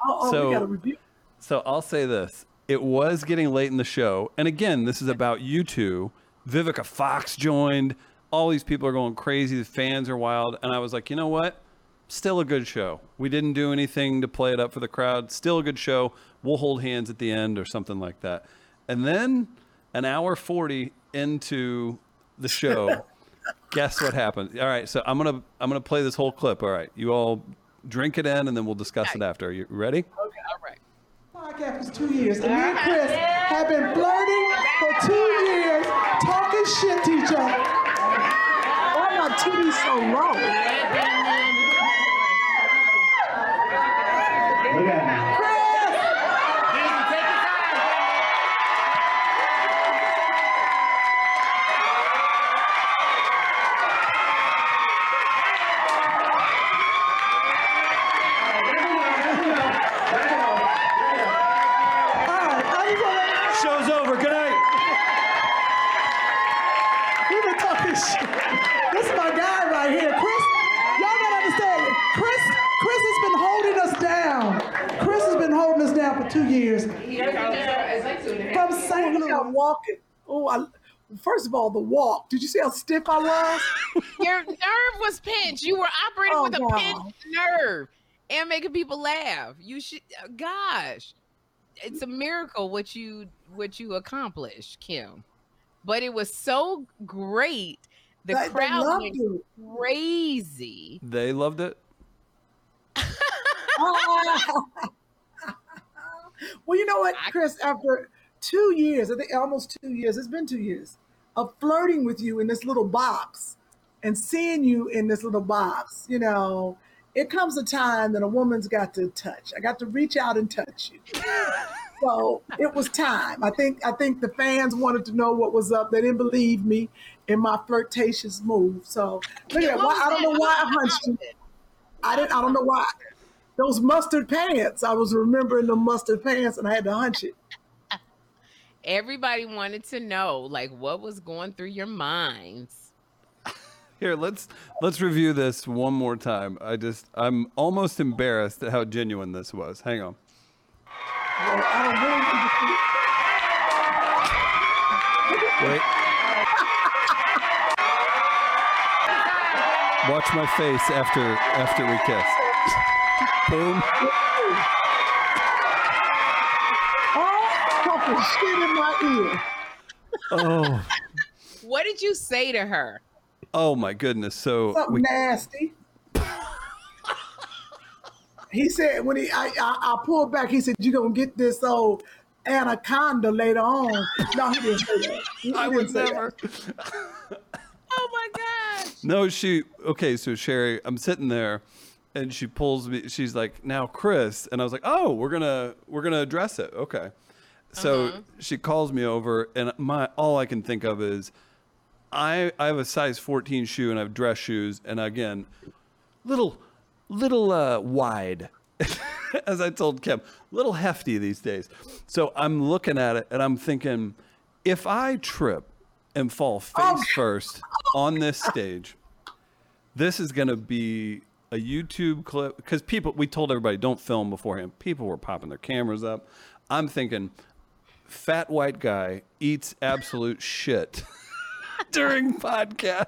Speaker 3: Oh, oh
Speaker 4: So-
Speaker 3: we got to review.
Speaker 4: So I'll say this. It was getting late in the show. And again, this is about you two. Vivica Fox joined. All these people are going crazy. The fans are wild. And I was like, you know what? Still a good show. We didn't do anything to play it up for the crowd. Still a good show. We'll hold hands at the end or something like that. And then an hour 40 into the show, guess what happened? All right, so I'm going to I'm going to play this whole clip. All right. You all drink it in and then we'll discuss it after. Are you ready?
Speaker 1: Okay, all right.
Speaker 8: podcast for two years, and me and Chris have been flirting for two years, talking shit to each other.
Speaker 3: TV so low?
Speaker 7: Look at me.
Speaker 8: All right, I just wanna,
Speaker 4: Show's over. Good night.
Speaker 8: we've been talking shit. This is my guy right here, Chris. Y'all gotta understand, Chris. Chris has been holding us down. Chris has been holding us down for two years. From St.
Speaker 3: Look how
Speaker 8: Louis.
Speaker 3: Walking. Oh, I, first of all, the walk. Did you see how stiff I was?
Speaker 1: Your nerve was pinched. You were operating
Speaker 3: Oh,
Speaker 1: with a
Speaker 3: God.
Speaker 1: pinched nerve and making people laugh. You should, uh, gosh, it's a miracle what you what you accomplished, Kim. But it was so great. The
Speaker 3: They- they
Speaker 1: crowd
Speaker 3: loved
Speaker 1: went
Speaker 3: you.
Speaker 1: crazy.
Speaker 4: They loved it.
Speaker 3: well, you know what, Chris? After two years, I think almost two years, it's been two years of flirting with you in this little box and seeing you in this little box. You know, it comes a time that a woman's got to touch. I got to reach out and touch you. So it was time. I think I think the fans wanted to know what was up. They didn't believe me in my flirtatious move. So look at why I don't know why I hunched you. I didn't I don't know why. Those mustard pants. I was remembering the mustard pants and I had to hunch it.
Speaker 1: Everybody wanted to know, like, what was going through your minds.
Speaker 4: Here, let's let's review this one more time. I just I'm almost embarrassed at how genuine this was. Hang on. Wait. Watch my face after after we kiss. Boom.
Speaker 3: Oh, fucking shit in my ear.
Speaker 4: Oh.
Speaker 1: What did you say to her?
Speaker 4: Oh my goodness. So
Speaker 3: Something
Speaker 4: we,
Speaker 3: nasty. he said when he I, I I pulled back, he said, You're gonna get this old anaconda later on. No, he didn't say that. He,
Speaker 4: I would
Speaker 3: didn't say that.
Speaker 4: never.
Speaker 1: Oh my gosh.
Speaker 4: No, she okay, so Sherri, I'm sitting there and she pulls me she's like, "Now Chris." And I was like, "Oh, we're going to we're going to address it." Okay. So she calls me over and my all I can think of is I I have a size 14 shoe and I have dress shoes and again, little little uh wide. As I told Kim, little hefty these days. So I'm looking at it and I'm thinking if I trip and fall face first on this stage, this is going to be a YouTube clip because people, we told everybody don't film beforehand. People were popping their cameras up. I'm thinking, fat white guy eats absolute shit during podcast.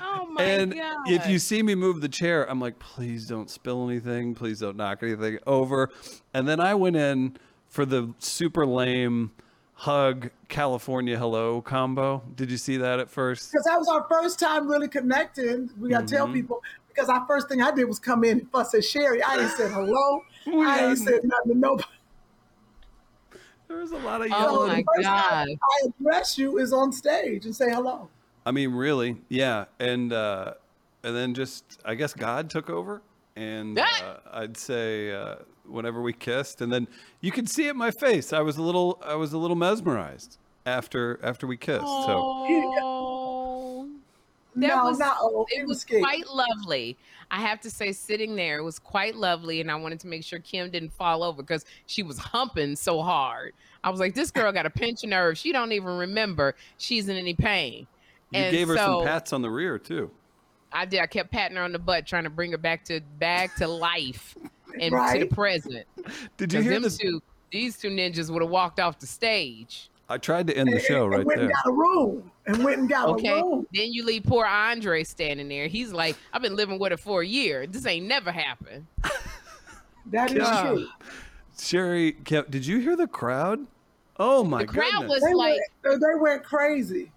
Speaker 1: Oh my
Speaker 4: And
Speaker 1: god.
Speaker 4: if you see me move the chair, I'm like, please don't spill anything. Please don't knock anything over. And then I went in for the super lame hug California hello combo. Did you see that at first?
Speaker 3: Because that was our first time really connecting. We gotta tell
Speaker 4: Mm-hmm.
Speaker 3: people because our first thing I did was come in and fuss at Sherri. I ain't said hello. I
Speaker 4: hadn't.
Speaker 3: ain't said nothing to nobody.
Speaker 4: There was a lot of yelling.
Speaker 1: Oh
Speaker 4: yelling.
Speaker 1: my
Speaker 3: the first time
Speaker 1: God.
Speaker 3: I address you is on stage and say hello.
Speaker 4: I mean, really, yeah. And uh, and then just I guess God took over, and uh, I'd say uh, whenever we kissed, and then you could see it in my face. I was a little I was a little mesmerized after after we kissed. So
Speaker 1: Oh, that
Speaker 3: no,
Speaker 1: was
Speaker 3: not old.
Speaker 1: it was
Speaker 3: scary.
Speaker 1: quite lovely. I have to say, sitting there, it was quite lovely, and I wanted to make sure Kim didn't fall over because she was humping so hard. I was like, this girl got a pinch of nerve. She don't even remember she's in any pain.
Speaker 4: you
Speaker 1: and
Speaker 4: gave her
Speaker 1: so
Speaker 4: some pats on the rear too.
Speaker 1: I did. I kept patting her on the butt, trying to bring her back to back to life and to the present.
Speaker 4: Did you
Speaker 1: 'Cause
Speaker 4: hear
Speaker 1: them
Speaker 4: this?
Speaker 1: two, these two ninjas would have walked off the stage.
Speaker 4: I tried to end the show
Speaker 3: and
Speaker 4: right
Speaker 3: went
Speaker 4: there.
Speaker 3: and got a room and went and got
Speaker 1: Okay.
Speaker 3: a room.
Speaker 1: Then you leave poor Andre standing there. He's like, I've been living with her for a year. This ain't never happened.
Speaker 3: That is
Speaker 1: Yeah.
Speaker 3: true.
Speaker 4: Sherri, kept, did you hear the crowd? Oh my
Speaker 1: The crowd
Speaker 4: goodness!
Speaker 1: was-
Speaker 3: They
Speaker 1: like-
Speaker 3: went, they went crazy.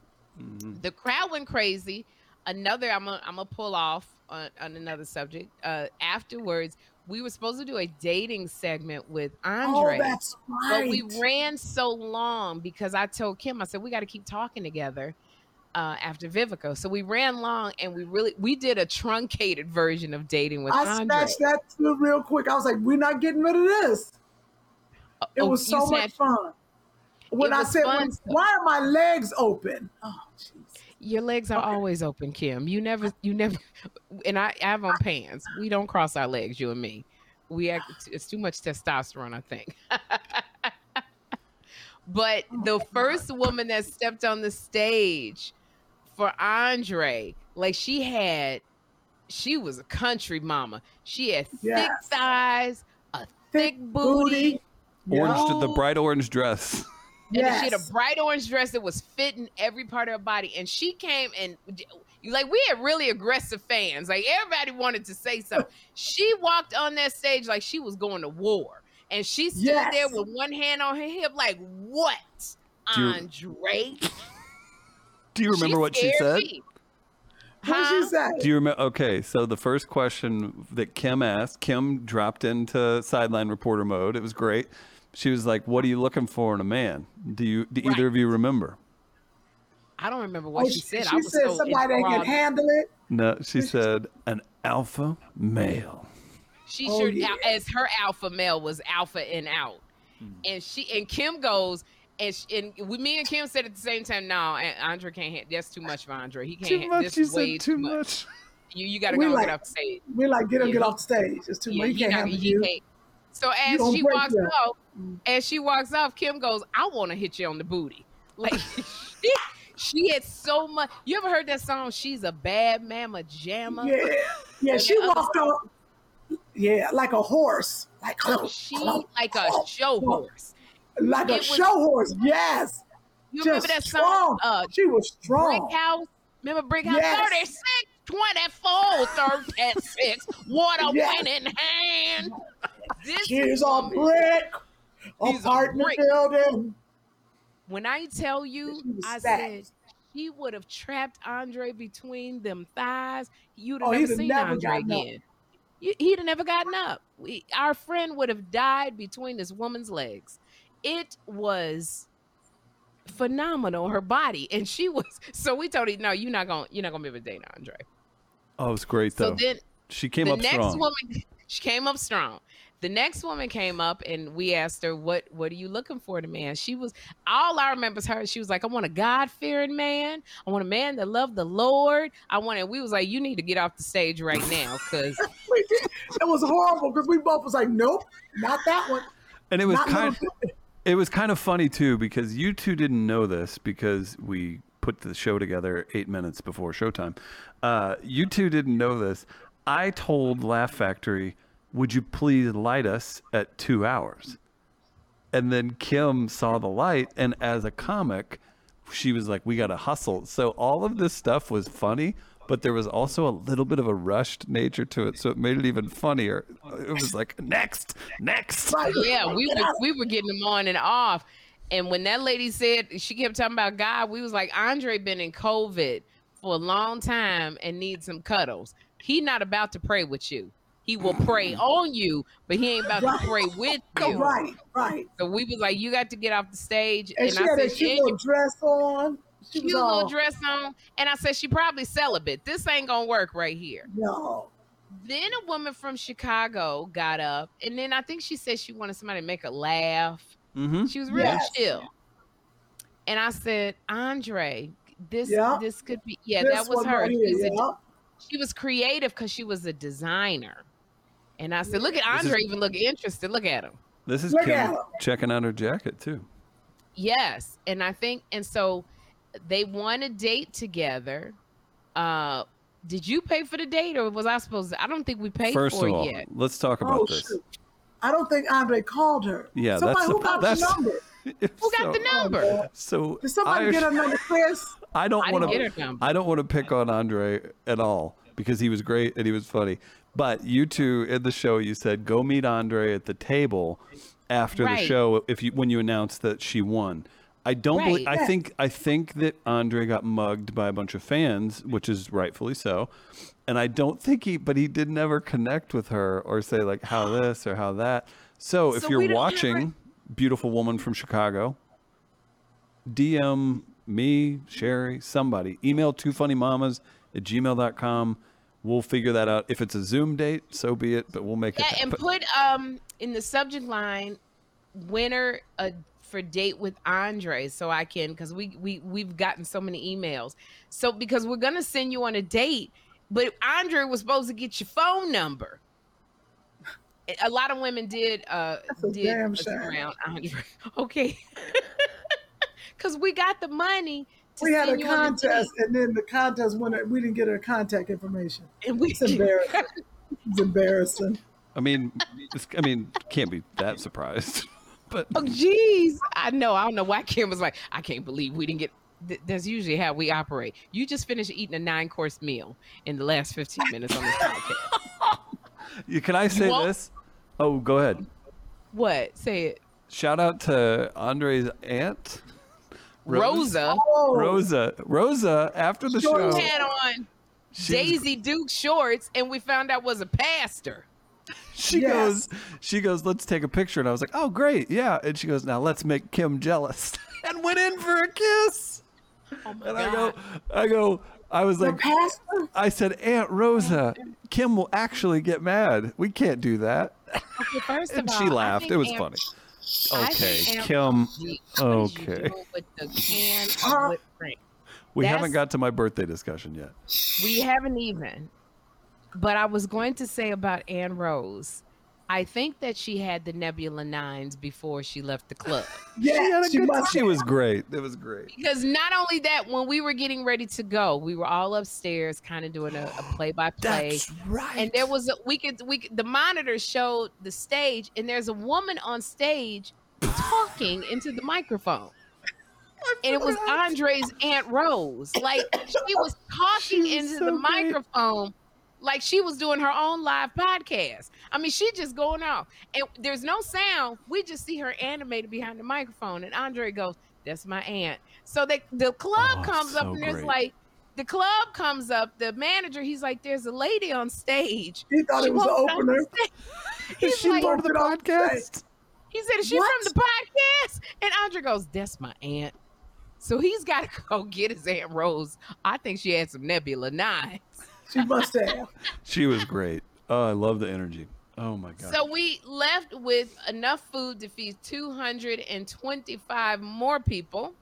Speaker 1: The crowd went crazy. Another, I'm gonna I'm gonna pull off on, on another subject. Uh, afterwards, we were supposed to do a dating segment with Andre.
Speaker 3: Oh, that's right.
Speaker 1: But we ran so long because I told Kim, I said, we got to keep talking together uh, after Vivica. So we ran long and we really, we did a truncated version of dating with
Speaker 3: I
Speaker 1: Andre.
Speaker 3: snatched that too real quick. I was like, we're not getting rid of this. It
Speaker 1: Oh,
Speaker 3: was so much fun. When I said, when- why are my legs open? Oh, jeez.
Speaker 1: Your legs are always open, Kim. You never, you never, and I, I have on pants. We don't cross our legs, you and me. We act, it's too much testosterone, I think. but oh the first woman that stepped on the stage for Andre, like she had, she was a country mama. She had thick thighs, a thick,
Speaker 3: Thick
Speaker 1: booty.
Speaker 3: booty.
Speaker 4: Orange, the bright orange dress.
Speaker 1: And then she had a bright orange dress that was fitting every part of her body. And she came and like we had really aggressive fans. Like everybody wanted to say something. she walked on that stage like she was going to war. And she stood
Speaker 3: Yes.
Speaker 1: there with one hand on her hip, like, what?
Speaker 4: Do you-
Speaker 1: Andre?
Speaker 4: Do you remember what she said?
Speaker 1: me.
Speaker 3: What
Speaker 1: Huh?
Speaker 3: she say?
Speaker 4: Do you remember? Okay, so the first question that Kim asked, Kim dropped into sideline reporter mode. It was great. She was like, "What are you looking for in a man?" Do you? Do either of you remember?
Speaker 1: I don't remember what
Speaker 3: Oh,
Speaker 1: she said.
Speaker 3: She
Speaker 1: I was
Speaker 3: said
Speaker 1: so
Speaker 3: somebody that can handle it.
Speaker 4: No, she said an alpha male.
Speaker 1: She
Speaker 3: Oh,
Speaker 1: sure
Speaker 3: yeah.
Speaker 1: as her alpha male was alpha and out. Hmm. and she and Kim goes. And, sh and we, me and Kim said at the same time, no, A- Andre can't. Ha- that's too much for Andre. He can't.
Speaker 4: Too
Speaker 1: ha-
Speaker 4: much.
Speaker 1: This
Speaker 4: You
Speaker 1: is way
Speaker 4: said too much.
Speaker 1: You you gotta
Speaker 3: We
Speaker 1: go
Speaker 3: like-
Speaker 1: get off the stage.
Speaker 3: We're like, get him,
Speaker 1: Yeah,
Speaker 3: get off the stage. It's too
Speaker 1: Yeah,
Speaker 3: much. He
Speaker 1: he
Speaker 3: can't
Speaker 1: not-
Speaker 3: handle
Speaker 1: he
Speaker 3: you.
Speaker 1: can't. So as
Speaker 3: gonna
Speaker 1: she walks
Speaker 3: that.
Speaker 1: Off, as she walks off, Kim goes, "I want to hit you on the booty." Like she, she had so much. You ever heard that song? She's a bad mama jamma.
Speaker 3: Yeah, yeah.
Speaker 1: And
Speaker 3: She walked off. Yeah, like a horse, like
Speaker 1: She like a show horse.
Speaker 3: like a
Speaker 1: was-
Speaker 3: show horse. Yes.
Speaker 1: You remember
Speaker 3: Just
Speaker 1: that song?
Speaker 3: strong.
Speaker 1: Uh,
Speaker 3: she was strong.
Speaker 1: Brick House. Remember Brick House?
Speaker 3: Yes.
Speaker 1: 36, 24, 36. What a
Speaker 3: Yes.
Speaker 1: winning hand. This
Speaker 3: She's a
Speaker 1: woman-
Speaker 3: brick.
Speaker 1: She's a
Speaker 3: Apartment
Speaker 1: brick.
Speaker 3: building.
Speaker 1: When I tell you, I said he would have trapped Andre between them thighs. You'd have
Speaker 3: Oh,
Speaker 1: never seen
Speaker 3: never
Speaker 1: Andre
Speaker 3: gotten up.
Speaker 1: again. You- He'd have never gotten up. We, our friend would have died between this woman's legs. It was phenomenal. Her body, and she was. So we told her, "No, you're not gonna. You're not gonna be able to date Andre."
Speaker 4: Oh, it was great though.
Speaker 1: So then
Speaker 4: she came
Speaker 1: the
Speaker 4: up
Speaker 1: next
Speaker 4: strong.
Speaker 1: woman she came up strong the next woman came up and we asked her what what are you looking for in a man she was all i remember is her she was like i want a god-fearing man i want a man that loved the lord i want and we was like you need to get off the stage right now because
Speaker 3: It was horrible because we both was like, nope, not that one.
Speaker 4: and it was
Speaker 3: Not
Speaker 4: kind
Speaker 3: little-
Speaker 4: it was kind of funny too because you two didn't know this because we put the show together eight minutes before showtime. Uh, you two didn't know this. I told Laugh Factory, "Would you please light us at two hours?" And then Kim saw the light, and as a comic, she was like, "We got to hustle." So all of this stuff was funny, but there was also a little bit of a rushed nature to it, so it made it even funnier. It was like, "Next, next."
Speaker 1: yeah we were, we were getting them on and off and when that lady said she kept talking about god we was like andre been in covid for a long time and needs some cuddles he not about to pray with you he will pray on you but he ain't about
Speaker 3: Right.
Speaker 1: to pray with you
Speaker 3: Right, right.
Speaker 1: so we was like you got to get off the stage
Speaker 3: And,
Speaker 1: and,
Speaker 3: she
Speaker 1: i
Speaker 3: had
Speaker 1: said
Speaker 3: a
Speaker 1: she
Speaker 3: cute
Speaker 1: ain't
Speaker 3: little dress on. She was
Speaker 1: cute little
Speaker 3: all,
Speaker 1: dress on and i said she probably celibate this ain't gonna work right here
Speaker 3: no.
Speaker 1: then a woman from chicago got up and then i think she said she wanted somebody to make her laugh
Speaker 4: Mm-hmm.
Speaker 1: she was real
Speaker 3: Yes.
Speaker 1: chill. And I said, Andre, this
Speaker 3: Yeah.
Speaker 1: this could be yeah,
Speaker 3: This
Speaker 1: that was her.
Speaker 3: right
Speaker 1: She
Speaker 3: here,
Speaker 1: was a- she was creative because she was a designer. And I said, look at
Speaker 4: This is-
Speaker 1: Andre even look interested. Look at him.
Speaker 4: This is Kim checking out her jacket too.
Speaker 1: Yes. And I think and so they want a date together. Uh did you pay for the date or was I supposed to? I don't think we paid
Speaker 4: First
Speaker 1: for
Speaker 4: of all,
Speaker 1: it yet.
Speaker 4: let's talk about
Speaker 3: Oh,
Speaker 4: this.
Speaker 3: shoot. I don't think Andre called her.
Speaker 4: Yeah,
Speaker 3: Somebody
Speaker 4: that's
Speaker 3: who
Speaker 4: the-
Speaker 3: got
Speaker 4: that's-
Speaker 3: the number.
Speaker 1: Who got the number?
Speaker 4: So
Speaker 3: Did somebody
Speaker 4: I,
Speaker 3: get her number, Chris?
Speaker 4: I don't want to. I don't want to pick on Andre at all because he was great and he was funny. But you two in the show, you said go meet Andre at the table after the show if you when you announced that she won. I don't believe.
Speaker 1: Right.
Speaker 4: I think. I think that Andre got mugged by a bunch of fans, which is rightfully so. And I don't think he, but he did never connect with her or say like how this or how that. So if
Speaker 1: So
Speaker 4: you're watching,
Speaker 1: ever-
Speaker 4: beautiful woman from Chicago, DM me, Sherri, somebody. Email two funny mamas at gmail.com. We'll figure that out. If it's a Zoom date, so be it, but we'll make
Speaker 1: Yeah,
Speaker 4: it
Speaker 1: and put um in the subject line winner uh, for date with Andre so I can cuz we we we've gotten so many emails. So because we're going to send you on a date, but Andre was supposed to get your phone number. A lot of women did uh did
Speaker 3: damn
Speaker 1: us
Speaker 3: shame.
Speaker 1: around Andre. Okay. Cuz we got the money to
Speaker 3: We had a
Speaker 1: send you
Speaker 3: contest, and then the contest winner, we didn't get her contact information.
Speaker 1: and we
Speaker 3: It's embarrassing. it's embarrassing.
Speaker 4: I mean, it's, I mean, can't be that surprised. But
Speaker 1: Oh, jeez. I know. I don't know why Kim was like, I can't believe we didn't get. Th- that's usually how we operate. You just finished eating a nine course meal in the last 15 minutes on this podcast.
Speaker 4: you- can I say this? Oh, go ahead.
Speaker 1: What? Say it.
Speaker 4: Shout out to Andre's aunt, Rose-
Speaker 1: Rosa.
Speaker 3: Oh,
Speaker 4: Rosa. Rosa, after the
Speaker 3: Sure.
Speaker 4: show,
Speaker 1: had on
Speaker 4: she was-
Speaker 1: Daisy Duke shorts, and we found out was a pastor.
Speaker 4: she
Speaker 3: Yes.
Speaker 4: goes, she goes, let's take a picture. And I was like, oh, great. Yeah. And she goes, now let's make Kim jealous. and went in for a kiss.
Speaker 1: Oh my
Speaker 4: And I go, I go, I was
Speaker 3: the
Speaker 4: like,
Speaker 3: pastor?
Speaker 4: I said, Aunt Rosa, Kim will actually get mad. We can't do that.
Speaker 1: Okay, first of
Speaker 4: And
Speaker 1: all,
Speaker 4: she laughed. It was
Speaker 1: Aunt-
Speaker 4: funny.
Speaker 1: I
Speaker 4: Okay,
Speaker 1: think
Speaker 4: Kim.
Speaker 1: Rosie- what is you
Speaker 4: Okay.
Speaker 1: doing with the can
Speaker 3: Huh?
Speaker 1: of whipped cream?
Speaker 4: We
Speaker 1: That's-
Speaker 4: haven't got to my birthday discussion yet.
Speaker 1: We haven't even. But I was going to say about Anne Rose. I think that she had the Nebula Nines before she left the club.
Speaker 4: she, had
Speaker 3: Yeah,
Speaker 4: a
Speaker 3: she
Speaker 4: good-
Speaker 3: must
Speaker 4: she was great. It was great.
Speaker 1: Because not only that, when we were getting ready to go, we were all upstairs, kind of doing a, a play-by-play.
Speaker 4: right.
Speaker 1: And there was a we could we could, the monitor showed the stage, and there's a woman on stage talking into the microphone. And it was Andre's Aunt Rose. Like she was talking
Speaker 4: She was
Speaker 1: into
Speaker 4: so
Speaker 1: the
Speaker 4: great.
Speaker 1: microphone like she was doing her own live podcast. I mean, she just going off. And there's no sound. We just see her animated behind the microphone. And Andre goes, That's my aunt. So they, the club
Speaker 4: Oh,
Speaker 1: comes up and there's
Speaker 4: great.
Speaker 1: like the club comes up, the manager, he's like, There's a lady on stage.
Speaker 3: He thought
Speaker 1: She
Speaker 3: it was the
Speaker 1: won't on
Speaker 3: opener.
Speaker 4: Is she
Speaker 1: like,
Speaker 4: part of the podcast?
Speaker 1: he said, Is she
Speaker 3: What?
Speaker 1: from the podcast? And Andre goes, That's my aunt. So he's got to go get his Aunt Rose. I think she had some Nebula Nines.
Speaker 3: She must have.
Speaker 4: She was great. Oh, I love the energy. Oh my god.
Speaker 1: So we left with enough food to feed 225 more people.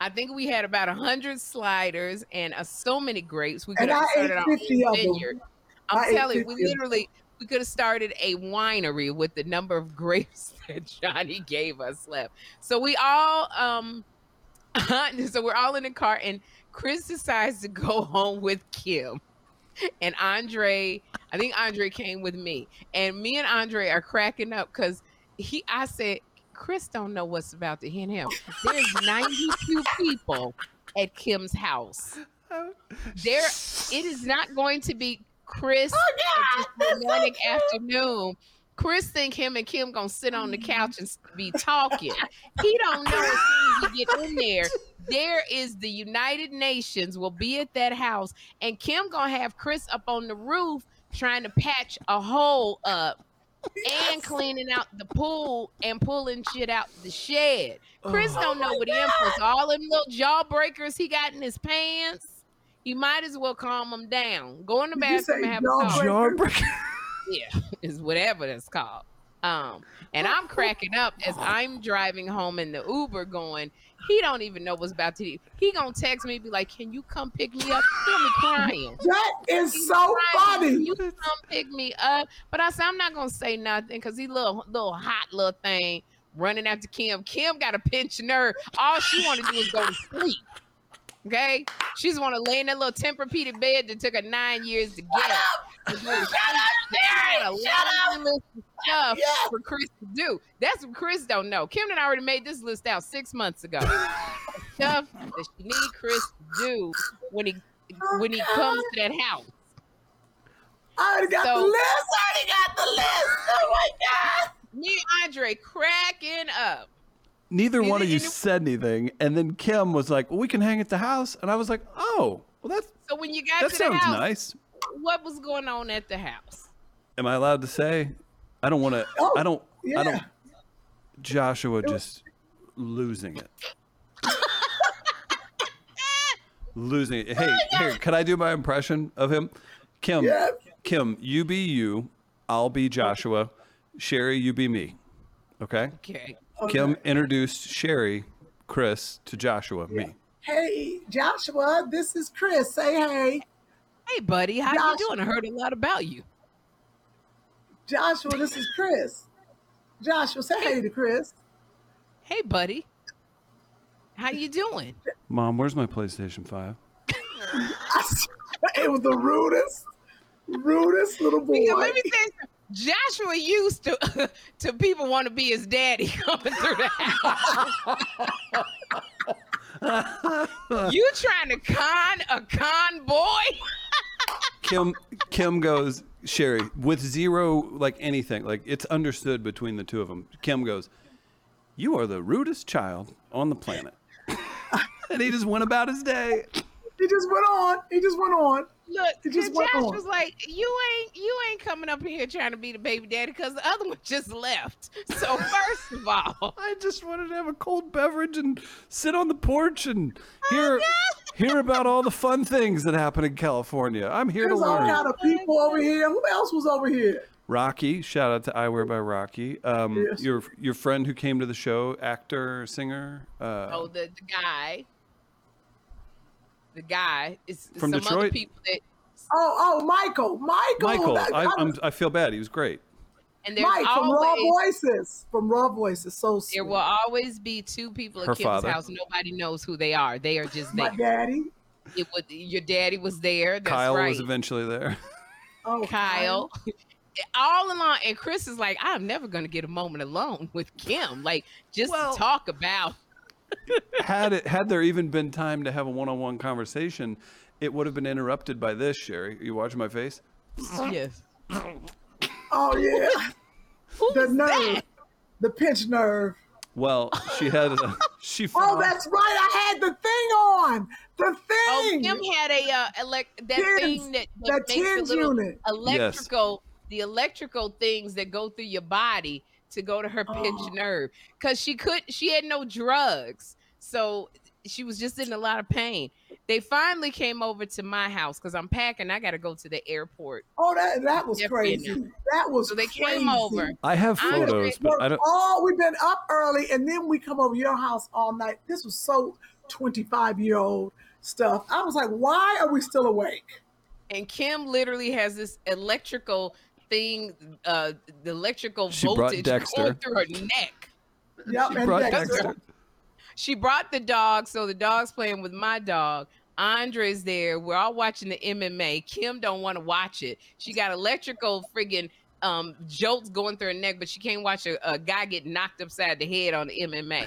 Speaker 1: I think we had about 100 sliders and uh, so many grapes. We could
Speaker 3: And
Speaker 1: have
Speaker 3: I
Speaker 1: started our own
Speaker 3: 50 of them.
Speaker 1: vineyard. I'm
Speaker 3: I
Speaker 1: telling you, we
Speaker 3: 50 of them.
Speaker 1: literally we could have started a winery with the number of grapes that Johnny gave us left. So we all um so we're all in the car and Chris decides to go home with Kim. And Andre, I think Andre came with me. And me and Andre are cracking up because he I said, Chris don't know what's about to hit him. There's 92 people at Kim's house. There it is not going to be Chris Oh at this romantic afternoon. Chris think him and Kim gonna sit on the couch and be talking. He don't know as soon as we get in there. There is the United Nations will be at that house, and Kim gonna have Chris up on the roof trying to patch a hole up and cleaning out the pool and pulling shit out the shed. Chris don't know what he in for. All them little jawbreakers he got in his pants. You might as well calm them down. Go in the bathroom and have a talk
Speaker 4: Jawbreaker.
Speaker 1: yeah, is whatever that's called. Um, and I'm cracking up as I'm driving home in the Uber, going, he don't even know what's about to. do. He gonna text me, be like, "Can you come pick me up?" He'll be crying.
Speaker 3: That is
Speaker 1: He's
Speaker 3: so
Speaker 1: crying,
Speaker 3: funny.
Speaker 1: "Can You come pick me up, but I said I'm not gonna say nothing because he little little hot little thing running after Kim. Kim got a pensioner. All she want to do is go to sleep. Okay, she's want to lay in that little Tempur-Pedic bed that took her nine years to get. Shut up, Shut up, stuff
Speaker 3: Yeah.
Speaker 1: for Chris to do. That's what Chris don't know. Kim and I already made this list out six months ago. stuff that she need Chris to do when he oh, when he comes to that house.
Speaker 3: I already got
Speaker 1: So-
Speaker 3: the list. I already got the list. Oh my God.
Speaker 1: Me and Andre cracking up.
Speaker 4: Neither
Speaker 1: Is
Speaker 4: one of you
Speaker 1: any-
Speaker 4: said anything, and then Kim was like, "Well, we can hang at the house," and I was like, "Oh, well, that's
Speaker 1: So when you got
Speaker 4: that
Speaker 1: to the
Speaker 4: sounds
Speaker 1: house,
Speaker 4: nice."
Speaker 1: what was going on at the house?
Speaker 4: Am I allowed to say? I don't want to.
Speaker 3: Oh,
Speaker 4: I don't.
Speaker 3: yeah.
Speaker 4: I don't. Joshua just losing it. losing it. Hey, oh, here, can I do my impression of him? Kim,
Speaker 3: Yes.
Speaker 4: Kim, you be you. I'll be Joshua. Sherri, you be me. Okay.
Speaker 1: Okay.
Speaker 4: Kim introduced Sherri, Chris to Joshua, me.
Speaker 3: Hey, Joshua, this is Chris. Say hey.
Speaker 1: Hey, buddy, how
Speaker 3: Josh-
Speaker 1: you doing? I heard a lot about you.
Speaker 3: Joshua, this is Chris. Joshua, say hey to Chris.
Speaker 1: Hey, buddy, how you doing?
Speaker 4: Mom, where's my PlayStation Five?
Speaker 3: it was the rudest, rudest little boy.
Speaker 1: Because let me say. Joshua used to to people want to be his daddy coming through the house. you trying to con a con boy?
Speaker 4: Kim Kim goes, Sherri, with zero like anything, like it's understood between the two of them. Kim goes, You are the rudest child on the planet. and he just went about his day.
Speaker 3: He just went on. He just went on.
Speaker 1: Look,
Speaker 3: It just went
Speaker 1: Josh
Speaker 3: on.
Speaker 1: was like, "You ain't, you ain't coming up here trying to be the baby daddy because the other one just left." So first of all,
Speaker 4: I just wanted to have a cold beverage and sit on the porch and hear hear about all the fun things that happen in California. I'm here to learn.
Speaker 3: There's all
Speaker 4: learn.
Speaker 3: kind of people over here. Who else was over here?
Speaker 4: Rocky, shout out to Eyewear by Rocky. Um,
Speaker 3: Yes.
Speaker 4: Your your friend who came to the show, actor, singer. Uh,
Speaker 1: oh, the, the guy, the guy is
Speaker 4: From
Speaker 1: some other
Speaker 4: Detroit?
Speaker 1: people that,
Speaker 3: Oh, oh, Michael, Michael.
Speaker 4: Michael,
Speaker 3: That-
Speaker 4: I,
Speaker 3: I'm-
Speaker 4: I'm, feel bad. He was great.
Speaker 1: and there's
Speaker 3: Mike from Raw Voices. From Raw Voices. So sweet.
Speaker 1: there will always be two people at
Speaker 4: Her
Speaker 1: Kim's
Speaker 4: father.
Speaker 1: house. Nobody knows who they are. They are just there.
Speaker 3: My daddy.
Speaker 1: It would your daddy was there. That's
Speaker 4: Kyle
Speaker 1: right.
Speaker 4: was eventually there.
Speaker 3: Oh,
Speaker 1: Kyle. All along, and Chris is like, I'm never gonna get a moment alone with Kim, like just
Speaker 4: Well-
Speaker 1: to talk about.
Speaker 4: Had it had there even been time to have a one-on-one conversation, it would have been interrupted by this. Sherri, you watching my face?
Speaker 1: Yes.
Speaker 3: Oh yeah. the nerve. The pinch nerve.
Speaker 4: Well, she had a, she.
Speaker 3: Oh, that's right. I had the thing on. The thing.
Speaker 1: Oh,
Speaker 3: thing.
Speaker 1: Kim had a uh, elect that
Speaker 3: TENS-
Speaker 1: thing that,
Speaker 3: that
Speaker 1: that makes
Speaker 3: TENS
Speaker 1: the little
Speaker 3: unit.
Speaker 1: electrical, the electrical things that go through your body to go to her pinched
Speaker 3: Oh.
Speaker 1: nerve. Cause she could, she had no drugs, so she was just in a lot of pain. They finally came over to my house because I'm packing. I got to go to the airport.
Speaker 3: oh, that that was crazy.
Speaker 1: yeah.
Speaker 3: That was
Speaker 1: So they
Speaker 3: crazy.
Speaker 1: came over.
Speaker 4: I have photos, but I don't.
Speaker 3: Oh, we've been up early, and then we come over your house all night. This was so 25 year old stuff. I was like, why are we still awake?
Speaker 1: and Kim literally has this electrical thing, uh, the electrical
Speaker 4: She
Speaker 1: voltage
Speaker 4: Dexter.
Speaker 1: going through her neck.
Speaker 3: Yep,
Speaker 4: She
Speaker 3: and
Speaker 4: brought
Speaker 3: Dexter.
Speaker 4: Dexter.
Speaker 1: She brought the dog, so the dog's playing with my dog. Andre's there. We're all watching the MMA. Kim don't want to watch it. She got electrical friggin' um, jolts going through her neck, but she can't watch a, a guy get knocked upside the head on the MMA.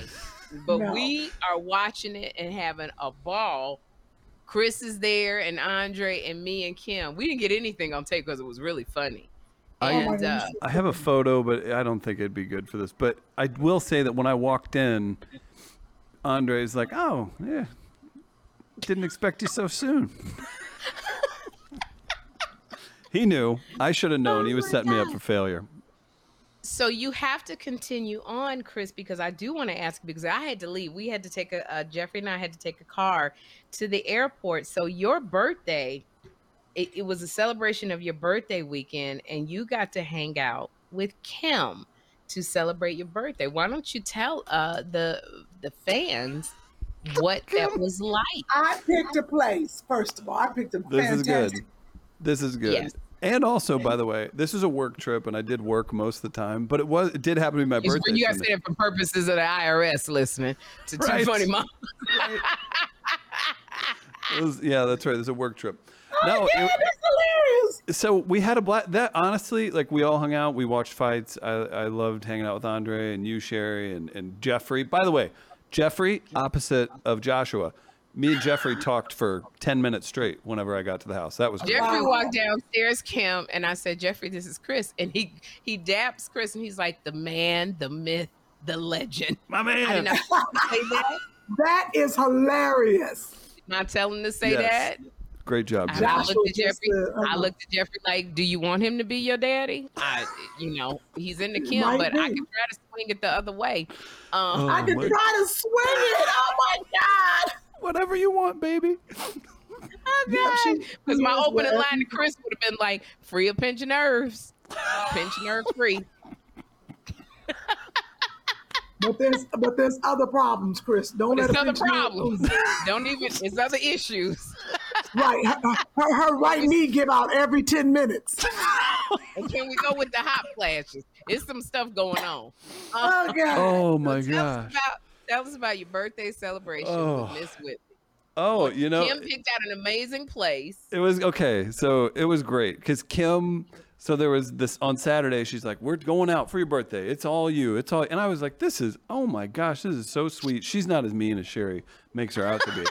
Speaker 1: But
Speaker 3: No.
Speaker 1: we are watching it and having a ball. Chris is there, and Andre, and me and Kim. We didn't get anything on tape because it was really funny.
Speaker 4: I-
Speaker 1: And uh,
Speaker 4: I have a photo, but I don't think it'd be good for this. But I will say that when I walked in, Andre's like, "Oh, yeah, didn't expect you so soon." he knew. I should have known. he was setting me up for failure.
Speaker 1: So you have to continue on, Chris, because I do want to ask because I had to leave. We had to take a uh, Jeffrey and I had to take a car to the airport. So your birthday, it, it was a celebration of your birthday weekend, and you got to hang out with Kim to celebrate your birthday. Why don't you tell uh, the the fans what that was like?
Speaker 3: I picked a place, first of all. I picked a
Speaker 4: This is good. This is good.
Speaker 1: Yes.
Speaker 4: And also, by the way, this is a work trip, and I did work most of the time. But it was it did happen to be my
Speaker 1: It's-
Speaker 4: birthday.
Speaker 1: You got to
Speaker 4: Sunday.
Speaker 1: say that for purposes of the IRS listening to
Speaker 4: Right.
Speaker 1: Too Funny Mom.
Speaker 4: It was- yeah, that's right. It's a work trip. No,
Speaker 3: Oh, yeah,
Speaker 4: it-
Speaker 3: that's hilarious.
Speaker 4: so we had a black that honestly like we all hung out we watched fights i, I loved hanging out with andre and you sherri and, and jeffrey by the way jeffrey opposite of joshua me and jeffrey talked for 10 minutes straight whenever i got to the house that was great.
Speaker 1: Jeffrey walked downstairs, Kim, and I said, Jeffrey, this is Chris. And he he daps Chris and he's like, the man, the myth, the legend.
Speaker 4: my
Speaker 1: I did
Speaker 4: man
Speaker 1: not say that.
Speaker 3: That is hilarious.
Speaker 1: Not telling to say
Speaker 4: Yes.
Speaker 1: that.
Speaker 4: Great job
Speaker 1: And
Speaker 4: Jeff.
Speaker 1: I looked at
Speaker 3: just
Speaker 1: Jeffrey. I
Speaker 3: uh-huh.
Speaker 1: looked at Jeffrey like, do you want him to be your daddy? I, you know, he's into Kim,
Speaker 3: Might
Speaker 1: but I can try to swing it the other way. Um,
Speaker 4: Oh,
Speaker 3: I can
Speaker 4: my-
Speaker 3: try to swing it. Oh my God.
Speaker 4: whatever you want baby
Speaker 1: Oh
Speaker 3: Yeah,
Speaker 1: God! Because
Speaker 3: she
Speaker 1: my opening
Speaker 3: whatever
Speaker 1: line to Chris would have been like, "Free of pinch nerves, pinch nerve free."
Speaker 3: But there's but there's other problems, Chris. Don't
Speaker 1: There's
Speaker 3: let her
Speaker 1: other
Speaker 3: pinch you.
Speaker 1: problems. Don't even. There's other issues.
Speaker 3: Right. Her, her, her right knee give out every 10 minutes.
Speaker 1: And can we go with the hot flashes? It's some stuff going on.
Speaker 3: Um, oh, God.
Speaker 4: oh my
Speaker 1: So tell us
Speaker 4: gosh
Speaker 1: about that was about your birthday celebration
Speaker 4: Oh.
Speaker 1: with Miss Whitley.
Speaker 4: oh you know
Speaker 1: Kim picked out an amazing place.
Speaker 4: It was okay. So it was great because Kim. So there was this on Saturday. She's like, "We're going out for your birthday. It's all you. It's all." And I was like, "This is oh my gosh, this is so sweet." She's not as mean as Sherri makes her out to be.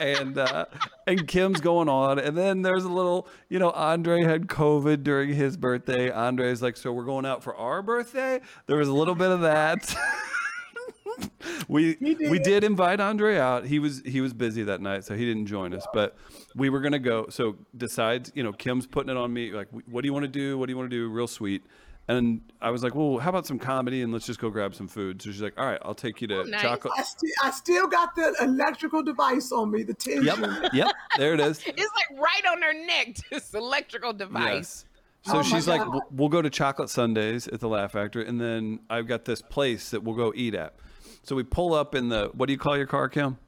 Speaker 4: And uh, and Kim's going on, and then there's a little, you know, Andre had COVID during his birthday. Andre's like, "So we're going out for our birthday." There was a little bit of that. we we did invite Andre out. He was he was busy that night, so he didn't join us. But we were gonna go. So decides, you know, Kim's putting it on me. Like, what do you want to do? What do you want to do? Real sweet. And I was like, well, how about some comedy and let's just go grab some food. So she's like, all right, I'll take you to
Speaker 1: Oh, nice.
Speaker 4: chocolate.
Speaker 3: I, sti- I still got the electrical device on me, the 10
Speaker 4: Yep, yep, there it is.
Speaker 1: It's like right on her neck. This electrical device.
Speaker 4: Yes. So
Speaker 3: Oh
Speaker 4: she's like, "We'll- we'll go to Chocolate Sundays at the Laugh Factory, and then I've got this place that we'll go eat at. So we pull up in the what do you call your car, Kim?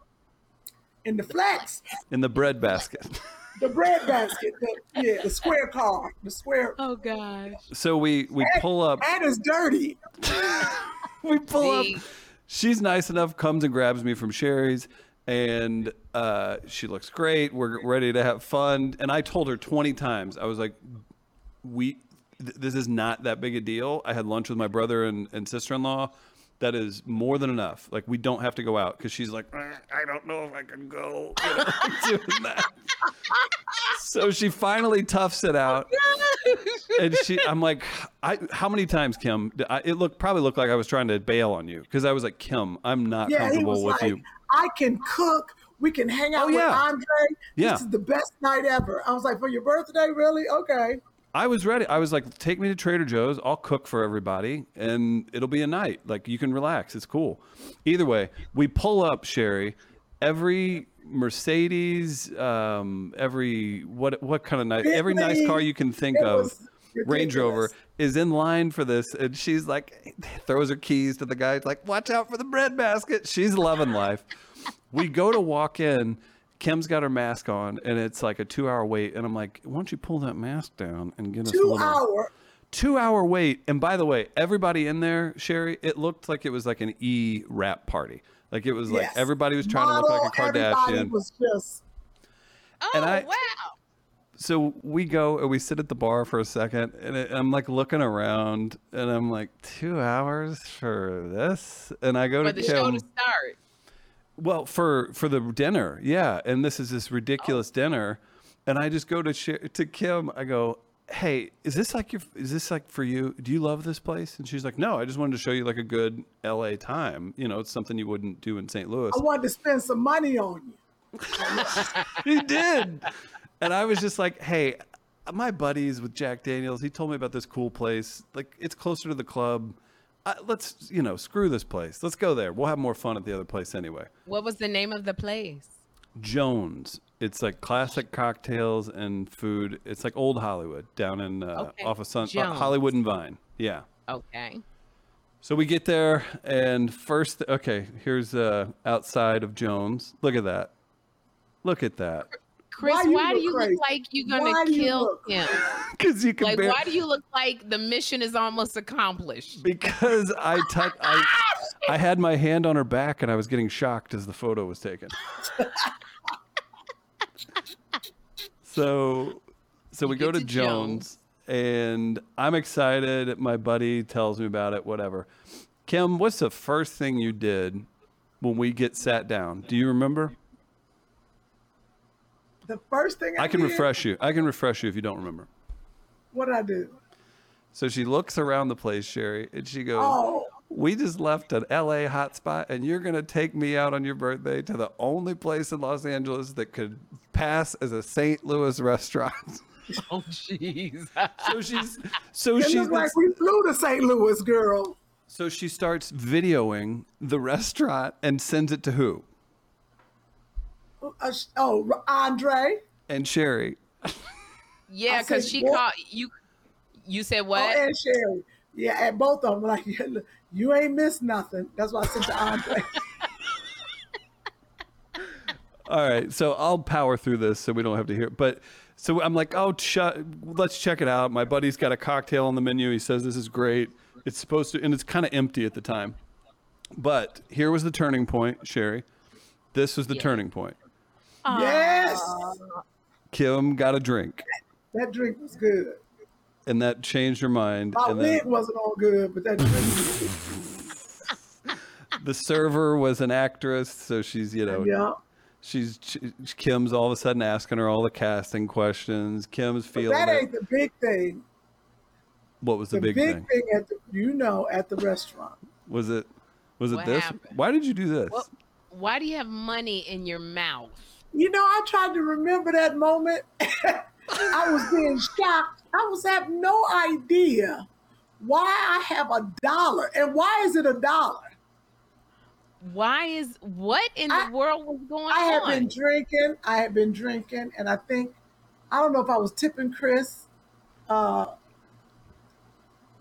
Speaker 3: In the flex,
Speaker 4: In the bread basket.
Speaker 3: the bread basket, the, yeah, the square car, the square.
Speaker 1: Oh gosh.
Speaker 4: So we we pull up.
Speaker 3: And it's dirty.
Speaker 4: we pull up. She's nice enough, comes and grabs me from Sherri's, and uh, she looks great. We're ready to have fun. And I told her 20 times, I was like, we, th- this is not that big a deal. I had lunch with my brother and, and sister in law. That is more than enough. Like, we don't have to go out because she's like, "Eh, I don't know if I can go. You know, doing that. So she finally toughs it out and she, I'm like, I, how many times, Kim? I, it looked probably looked like I was trying to bail on you because I was like, Kim, I'm not
Speaker 3: Yeah,
Speaker 4: comfortable with
Speaker 3: like,
Speaker 4: you.
Speaker 3: I can cook. We can hang out
Speaker 4: Oh,
Speaker 3: with
Speaker 4: yeah.
Speaker 3: Andre.
Speaker 4: Yeah.
Speaker 3: This is the best night ever. I was like, for your birthday, really? Okay.
Speaker 4: I was ready. I was like, take me to Trader Joe's. I'll cook for everybody, and it'll be a night. Like you can relax. It's cool. Either way, we pull up Sherri. Every Mercedes, um, every what what kind of nice, every nice car you can think of, Range Rover is in line for this, and she's like, throws her keys to the guy. Like, watch out for the bread basket. She's loving life. we go to walk in. Kim's got her mask on, and it's like a two-hour wait. And I'm like, "Why don't you pull that mask down and get us a
Speaker 3: Two
Speaker 4: little
Speaker 3: hour.
Speaker 4: two-hour wait?" And by the way, everybody in there, Sherri, it looked like it was like an E rap party. Like it was like everybody was trying to look like a
Speaker 3: Model, everybody
Speaker 4: Kardashian.
Speaker 3: was just
Speaker 1: Oh
Speaker 4: I-
Speaker 1: wow.
Speaker 4: so we go and we sit at the bar for a second, and it, I'm like looking around, and I'm like, two hours for this? And I go
Speaker 1: For
Speaker 4: to
Speaker 1: the show
Speaker 4: Kim.
Speaker 1: to start.
Speaker 4: Well, for for the dinner, yeah. And this is this oh. ridiculous dinner, and I just go to to Kim. I go, "Hey, is this like your? Is this like for you? Do you love this place?" And she's like, "No, I just wanted to show you like a good L.A. time. You know, it's something you wouldn't do in St. Louis."
Speaker 3: I wanted to spend some money on you.
Speaker 4: he did. And I was just like, hey, my buddies with Jack Daniels, he told me about this cool place. Like, it's closer to the club. Uh, let's, you know, screw this place. Let's go there. We'll have more fun at the other place anyway.
Speaker 1: What was the name of the place?
Speaker 4: Jones. It's like classic cocktails and food. It's like old Hollywood down in uh,
Speaker 1: Okay.
Speaker 4: off of Sun uh, Hollywood and Vine. Yeah.
Speaker 1: Okay.
Speaker 4: So we get there, and first, okay, here's uh, outside of Jones. Look at that. Look at that.
Speaker 1: Chris,
Speaker 3: Why
Speaker 1: why,
Speaker 3: you
Speaker 1: do you
Speaker 3: look
Speaker 1: look like you're gonna
Speaker 3: Why do you
Speaker 1: kill
Speaker 3: look-
Speaker 1: him?
Speaker 4: Because you can
Speaker 1: Like,
Speaker 4: bear-
Speaker 1: why do you look like the mission is almost accomplished?
Speaker 4: because I tou- I I had my hand on her back and I was getting shocked as the photo was taken. so so we go
Speaker 1: get
Speaker 4: to
Speaker 1: to
Speaker 4: Jones, and I'm excited. My buddy tells me about it. Whatever. Kim, what's the first thing you did when we get sat down? Do you remember?
Speaker 3: The first thing I,
Speaker 4: I can
Speaker 3: did,
Speaker 4: refresh you. I can refresh you if you don't remember.
Speaker 3: What did I do?
Speaker 4: So she looks around the place, Sherri, and she goes,
Speaker 3: Oh,
Speaker 4: We just left an LA hotspot, and you're going to take me out on your birthday to the only place in Los Angeles that could pass as a St. Louis restaurant.
Speaker 1: Oh, jeez.
Speaker 4: so she's, so
Speaker 3: it
Speaker 4: she's,
Speaker 3: looked like we flew to St. Louis, girl.
Speaker 4: so she starts videoing the restaurant and sends it to who?
Speaker 3: Uh, oh, Andre.
Speaker 4: And Sherri.
Speaker 1: yeah, because she
Speaker 3: "Boy."
Speaker 1: called you. You said
Speaker 3: Oh,
Speaker 1: what?
Speaker 3: and Sherri. Yeah, and both of them like, you ain't missed nothing. That's why I sent to Andre.
Speaker 4: All right, so I'll power through this so we don't have to hear. But so I'm like, oh, ch- let's check it out. My buddy's got a cocktail on the menu. He says this is great. It's supposed to, and it's kind of empty at the time. But here was the turning point, Sherri. This was the turning point.
Speaker 3: Yes,
Speaker 4: Kim got a drink,
Speaker 3: that drink was good.
Speaker 4: and that changed her mind.
Speaker 3: My
Speaker 4: and
Speaker 3: wig
Speaker 4: then
Speaker 3: wasn't all good, but that drink was good.
Speaker 4: the server was an actress, so she's you know
Speaker 3: Yeah.
Speaker 4: she's she, Kim's all of a sudden asking her all the casting questions. Kim's
Speaker 3: But
Speaker 4: feeling
Speaker 3: that
Speaker 4: it.
Speaker 3: ain't the big thing.
Speaker 4: What was the,
Speaker 3: The
Speaker 4: big,
Speaker 3: big,
Speaker 4: thing?
Speaker 3: thing. at the, you know, at the restaurant.
Speaker 4: Was it was it
Speaker 1: What
Speaker 4: this?
Speaker 1: happened?
Speaker 4: Why did you do this?
Speaker 1: Well, why do you have money in your mouth?
Speaker 3: You know, I tried to remember that moment. I was being shocked. I was having no idea why I have a dollar and why is it a dollar?
Speaker 1: Why is what in
Speaker 3: I-
Speaker 1: the world was going on?
Speaker 3: I had been drinking. I had been drinking, and I think I don't know if I was tipping Chris uh,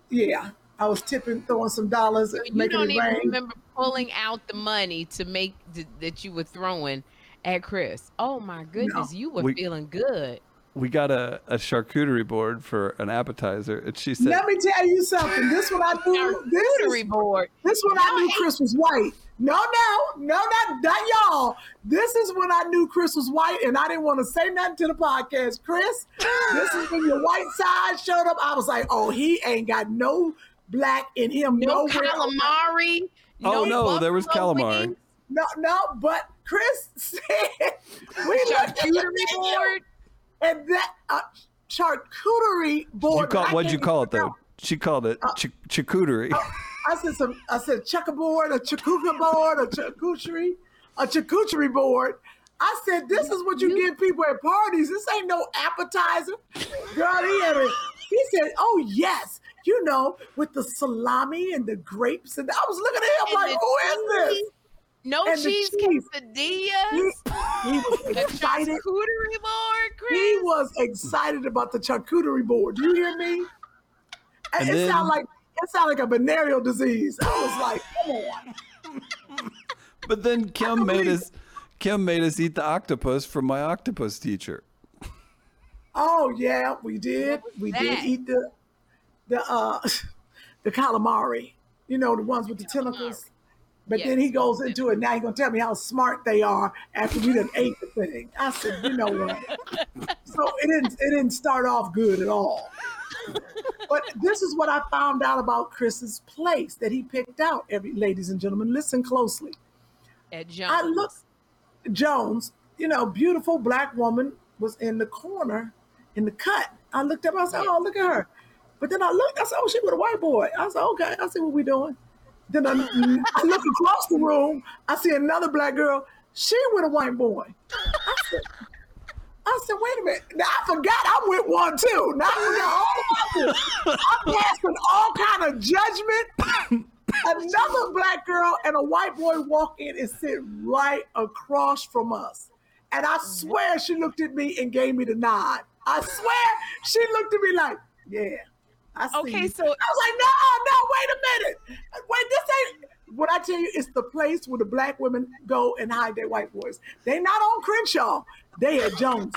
Speaker 3: Yeah, I was tipping, throwing some dollars,
Speaker 1: So you don't even
Speaker 3: rain.
Speaker 1: remember pulling out the money to make th- that you were throwing at Chris. Oh my goodness, you were
Speaker 4: We-
Speaker 1: feeling good.
Speaker 4: We got a, a charcuterie board for an appetizer, and she said,
Speaker 3: Let me tell you something. This one I knew. This
Speaker 1: Charcuterie
Speaker 3: is,
Speaker 1: board.
Speaker 3: this one I knew Chris was white. No, no, no, not, not y'all. This is when I knew Chris was white, and I didn't want to say nothing to the podcast. Chris, this is when your white side showed up. I was like, oh, he ain't got no black in him.
Speaker 1: No
Speaker 3: nowhere.
Speaker 1: calamari.
Speaker 4: "Oh no, there was calamari."
Speaker 1: wings,
Speaker 3: No, no, but Chris said we looked at the
Speaker 1: Charcuterie board.
Speaker 3: and that uh, charcuterie board.
Speaker 4: You call, what'd you call it
Speaker 3: even
Speaker 4: though? She called it ch- charcuterie.
Speaker 3: I said some. I said checkerboard, a chakuka board, a charcuterie, a charcuterie board. I said, this is what you give people at parties. This ain't no appetizer. Girl, he had a, he said, oh yes, you know, with the salami and the grapes. And I was looking at him
Speaker 1: And
Speaker 3: like, who is this?
Speaker 1: Cheese. No
Speaker 3: And the
Speaker 1: cheese
Speaker 3: cheese.
Speaker 1: quesadillas.
Speaker 3: He, he was
Speaker 1: The
Speaker 3: excited.
Speaker 1: charcuterie board, Chris.
Speaker 3: He was excited about the charcuterie board. Do you hear me? And
Speaker 4: And
Speaker 3: it sounded like it sounded like a venereal disease. I was like, come on.
Speaker 4: But then Kim made us Kim made us eat the octopus from my octopus teacher.
Speaker 3: Oh yeah, we did. We
Speaker 1: that?
Speaker 3: did eat the the uh the calamari. You know, the ones with the tentacles. But then he goes into it. Now he's gonna tell me how smart they are after we done ate the thing. I said, you know what? so it didn't it didn't start off good at all. but this is what I found out about Chris's place that he picked out. Every ladies and gentlemen, listen closely.
Speaker 1: At Jones.
Speaker 3: I looked Jones, you know, beautiful black woman was in the corner in the cut. I looked up, I said, Oh, look at her. But then I looked, I said, Oh, she with a white boy. I said, Okay, I see what we doing. Then I, I look across the room, I see another black girl, she with a white boy. I said, I said, wait a minute. Now I forgot I'm with one too. Now. I'm passing all kind of judgment. Another black girl and a white boy walk in and sit right across from us. And I swear she looked at me and gave me the nod. I swear she looked at me like, yeah. I see
Speaker 1: Okay, so-
Speaker 3: I was like, no, no, wait a minute. Wait, this ain't what I tell you, it's the place where the black women go and hide their white boys. They not on Crenshaw. They at Jones.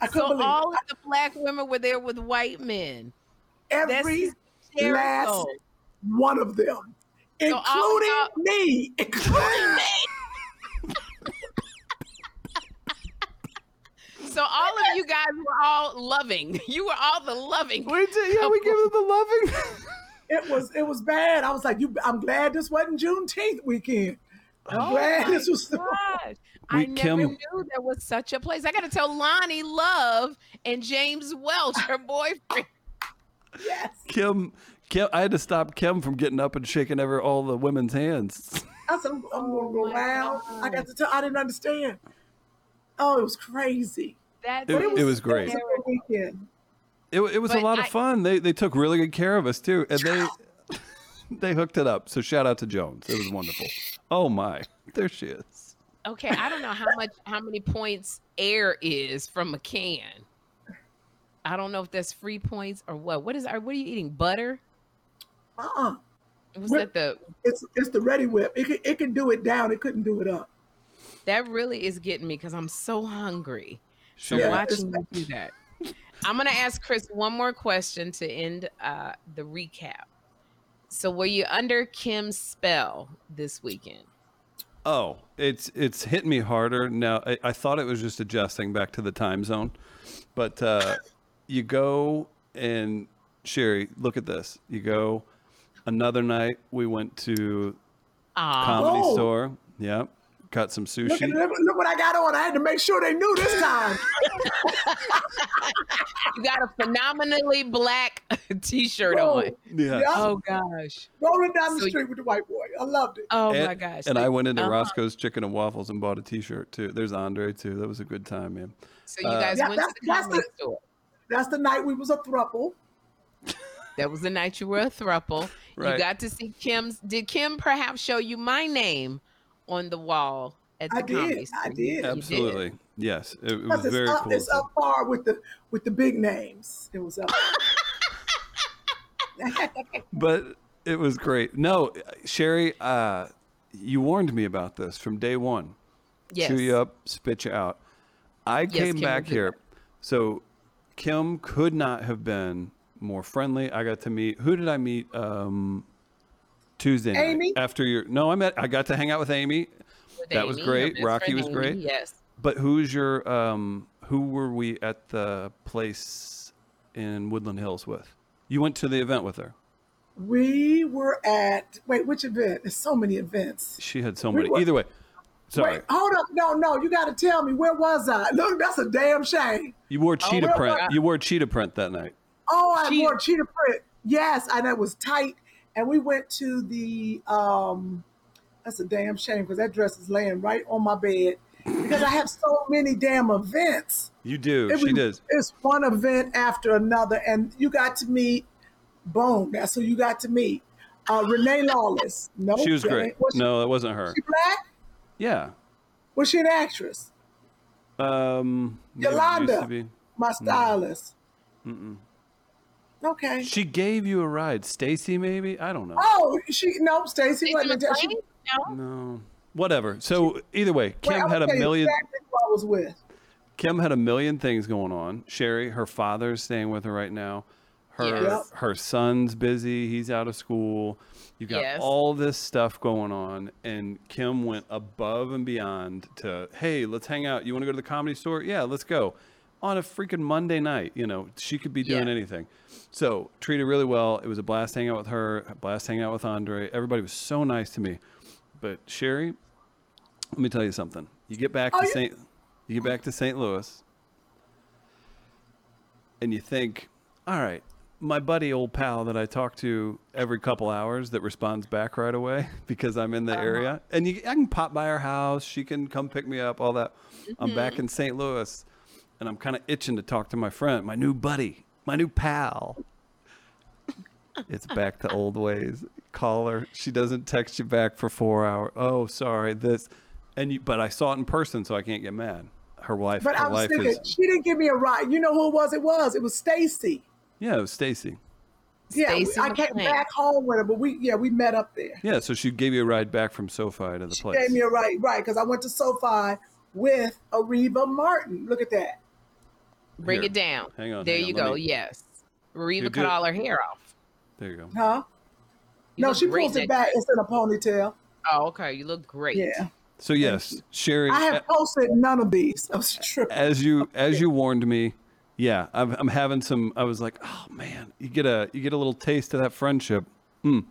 Speaker 3: I couldn't
Speaker 1: So
Speaker 3: believe
Speaker 1: all
Speaker 3: it.
Speaker 1: of the black women were there with white men.
Speaker 3: every last one of them,
Speaker 1: So
Speaker 3: including me, including me.
Speaker 1: So all of you guys were all loving. You were all the loving.
Speaker 4: We did, yeah, we gave them the loving.
Speaker 3: It was it was bad. I was like, you. I'm glad this wasn't Juneteenth weekend. I'm
Speaker 1: Oh
Speaker 3: glad
Speaker 1: my
Speaker 3: this was.
Speaker 1: gosh. I
Speaker 4: We-
Speaker 1: never
Speaker 4: Kim-
Speaker 1: knew there was such a place. I got to tell Loni Love and James Welsh, her boyfriend.
Speaker 3: Yes.
Speaker 4: Kim Kim I had to stop Kim from getting up and shaking ever all the women's hands.
Speaker 3: I said, I'm, I'm gonna go oh
Speaker 1: my
Speaker 3: around. I got to tell. I didn't understand. Oh, it was crazy.
Speaker 1: That's
Speaker 4: It- it was great.
Speaker 3: It was a weekend.
Speaker 4: It, it was a
Speaker 1: But
Speaker 4: lot of
Speaker 1: I-
Speaker 4: fun. They they took really good care of us too, and they they hooked it up. So shout out to Jones. It was wonderful. Oh my, there she is.
Speaker 1: okay. I don't know how much, how many points air is from a can. I don't know if that's free points or what. What is? Are What are you eating? Butter?
Speaker 3: Uh-uh.
Speaker 1: Was
Speaker 3: What-
Speaker 1: that the?
Speaker 3: It's it's the ready whip. It can, it can do it down. It couldn't do it up.
Speaker 1: That really is getting me because I'm so hungry. So
Speaker 4: Sure.
Speaker 3: Yeah,
Speaker 1: watching you do that. I'm gonna ask Chris one more question to end uh, the recap. So were you under Kim's spell this weekend?
Speaker 4: Oh, it's it's hit me harder now. I, I thought it was just adjusting back to the time zone, but uh, you go and Sherri, look at this. You go another night. We went to
Speaker 1: Ah,
Speaker 4: comedy
Speaker 3: Oh.
Speaker 4: store. Yep, got some
Speaker 3: Look, at,
Speaker 4: sushi.
Speaker 3: look, look what I got on. I had to make sure they knew this time.
Speaker 1: you got a phenomenally black T-shirt
Speaker 3: Whoa.
Speaker 1: on.
Speaker 4: Yeah.
Speaker 3: Yeah.
Speaker 1: Oh gosh.
Speaker 3: Rolling down the
Speaker 1: So-
Speaker 3: street with the white boy. I loved it.
Speaker 1: Oh
Speaker 4: and,
Speaker 1: my gosh.
Speaker 4: And I went into
Speaker 1: Uh-huh.
Speaker 4: Roscoe's Chicken and Waffles and bought a T-shirt too. There's Andre too. That was a good time, man.
Speaker 1: So you
Speaker 4: Uh,
Speaker 1: guys
Speaker 3: Yeah,
Speaker 1: went to the
Speaker 3: that's the-
Speaker 1: store.
Speaker 3: That's the night we was a thruple.
Speaker 1: That was the night you were a thruple. You got to see Kim's. Did Kim perhaps show you my name on the wall at the
Speaker 3: I
Speaker 1: comedy
Speaker 3: did.
Speaker 1: store?
Speaker 3: I did.
Speaker 1: You
Speaker 4: Absolutely, yes. It, it was
Speaker 3: it's
Speaker 4: very
Speaker 3: up,
Speaker 4: cool.
Speaker 3: it's up par with the with the big names. It was up.
Speaker 4: but it was great. No, Sherri, uh, you warned me about this from day one.
Speaker 1: Yes.
Speaker 4: Chew you up, spit you out. I
Speaker 1: Yes,
Speaker 4: came
Speaker 1: Kim
Speaker 4: back
Speaker 1: will do
Speaker 4: here. So Kim could not have been more friendly. I got to meet who did I meet um Tuesday night
Speaker 3: Amy?
Speaker 4: after your no, I met I got to hang out with Amy.
Speaker 1: With
Speaker 4: that was
Speaker 1: Amy, her
Speaker 4: great. Rocky was
Speaker 1: Amy,
Speaker 4: great.
Speaker 1: Yes.
Speaker 4: But who's your um who were we at the place in Woodland Hills with? You went to the event with her.
Speaker 3: We were at wait, which event? There's so many events.
Speaker 4: She had so
Speaker 3: We
Speaker 4: many.
Speaker 3: were-
Speaker 4: Either way. Sorry.
Speaker 3: Wait, hold up. No, no, you gotta tell me where was I? Look, that's a damn shame.
Speaker 4: You wore cheetah
Speaker 3: well,
Speaker 4: print.
Speaker 3: well-
Speaker 4: You wore cheetah print that night.
Speaker 3: Oh, I
Speaker 1: Cheetah-
Speaker 3: wore cheetah print. Yes, and it was tight. And we went to the um that's a damn shame because that dress is laying right on my bed because I have so many damn events.
Speaker 4: You do.
Speaker 3: It
Speaker 4: she
Speaker 3: was-
Speaker 4: does.
Speaker 3: It's one event after another, and you got to meet. Boom, that's who you got to meet. Uh, Renee Lawless. No,
Speaker 4: She was great.
Speaker 3: Was she,
Speaker 4: no, it wasn't her.
Speaker 3: she black?
Speaker 4: Yeah.
Speaker 3: Was she an actress?
Speaker 4: Um. maybe it used
Speaker 3: Yolanda, my stylist. Okay.
Speaker 4: She gave you a ride. Stacy, maybe? I don't know.
Speaker 3: Oh, she nope. Stacy
Speaker 1: Stacey
Speaker 3: wasn't. there. She,
Speaker 1: No.
Speaker 4: No. Whatever. So either way, Kim
Speaker 3: I'm
Speaker 4: had a million.
Speaker 3: Exactly who I was with.
Speaker 4: Kim had a million things going on. Sherri, her father's staying with her right now. Her
Speaker 1: Yes.
Speaker 4: her son's busy. He's out of school. You got
Speaker 1: Yes.
Speaker 4: all this stuff going on, and Kim went above and beyond to, hey, let's hang out. You want to go to the comedy store? Yeah, let's go. On a freaking Monday night, you know, she could be doing
Speaker 1: Yeah.
Speaker 4: anything. So treated really well. It was a blast hanging out with her. A blast hanging out with Andre. Everybody was so nice to me. But Sherri, let me tell you something. You get back
Speaker 3: Oh,
Speaker 4: to
Speaker 3: you-
Speaker 4: St. You get back to St. Louis, and you think, all right, my buddy, old pal that I talk to every couple hours that responds back right away because I'm in
Speaker 3: Uh-huh.
Speaker 4: the area, and you, I can pop by her house. She can come pick me up. All that. I'm
Speaker 3: Mm-hmm.
Speaker 4: back in St. Louis, and I'm kind of itching to talk to my friend, my new buddy, my new pal. It's back to old ways. Call her. She doesn't text you back for four hours. Oh, sorry. This, and you. But I saw it in person, so I can't get mad. Her wife.
Speaker 3: But
Speaker 4: her
Speaker 3: I was
Speaker 4: life
Speaker 3: thinking,
Speaker 4: is.
Speaker 3: she didn't give me a ride. You know who it was? It was. It was Stacy.
Speaker 4: Yeah, it was Stacy.
Speaker 3: Yeah, we-
Speaker 1: Stacey
Speaker 3: I came
Speaker 1: McLean.
Speaker 3: back home with her, but we yeah we met up there.
Speaker 4: Yeah, so she gave you a ride back from SoFi to the place.
Speaker 3: She
Speaker 4: place.
Speaker 3: gave me a ride, right? Because I went to SoFi with Areva Martin. Look at that.
Speaker 1: Bring
Speaker 4: Here.
Speaker 1: it down.
Speaker 4: Hang on,
Speaker 1: There
Speaker 4: hang
Speaker 1: you
Speaker 4: on,
Speaker 1: go.
Speaker 4: me-
Speaker 1: Yes.
Speaker 4: Here,
Speaker 1: Reva cut
Speaker 4: it.
Speaker 1: all her hair off.
Speaker 4: There you go.
Speaker 3: Huh?
Speaker 1: You
Speaker 3: no, she pulls it back.
Speaker 1: to
Speaker 3: It's in a ponytail.
Speaker 1: Oh, okay. You look great.
Speaker 3: Yeah.
Speaker 4: So yes, Sherri,
Speaker 3: I have posted none of these. I was tripping.
Speaker 4: as you as you warned me, yeah, I'm, I'm having some. I was like, oh man, you get a you get a little taste of that friendship. Mm,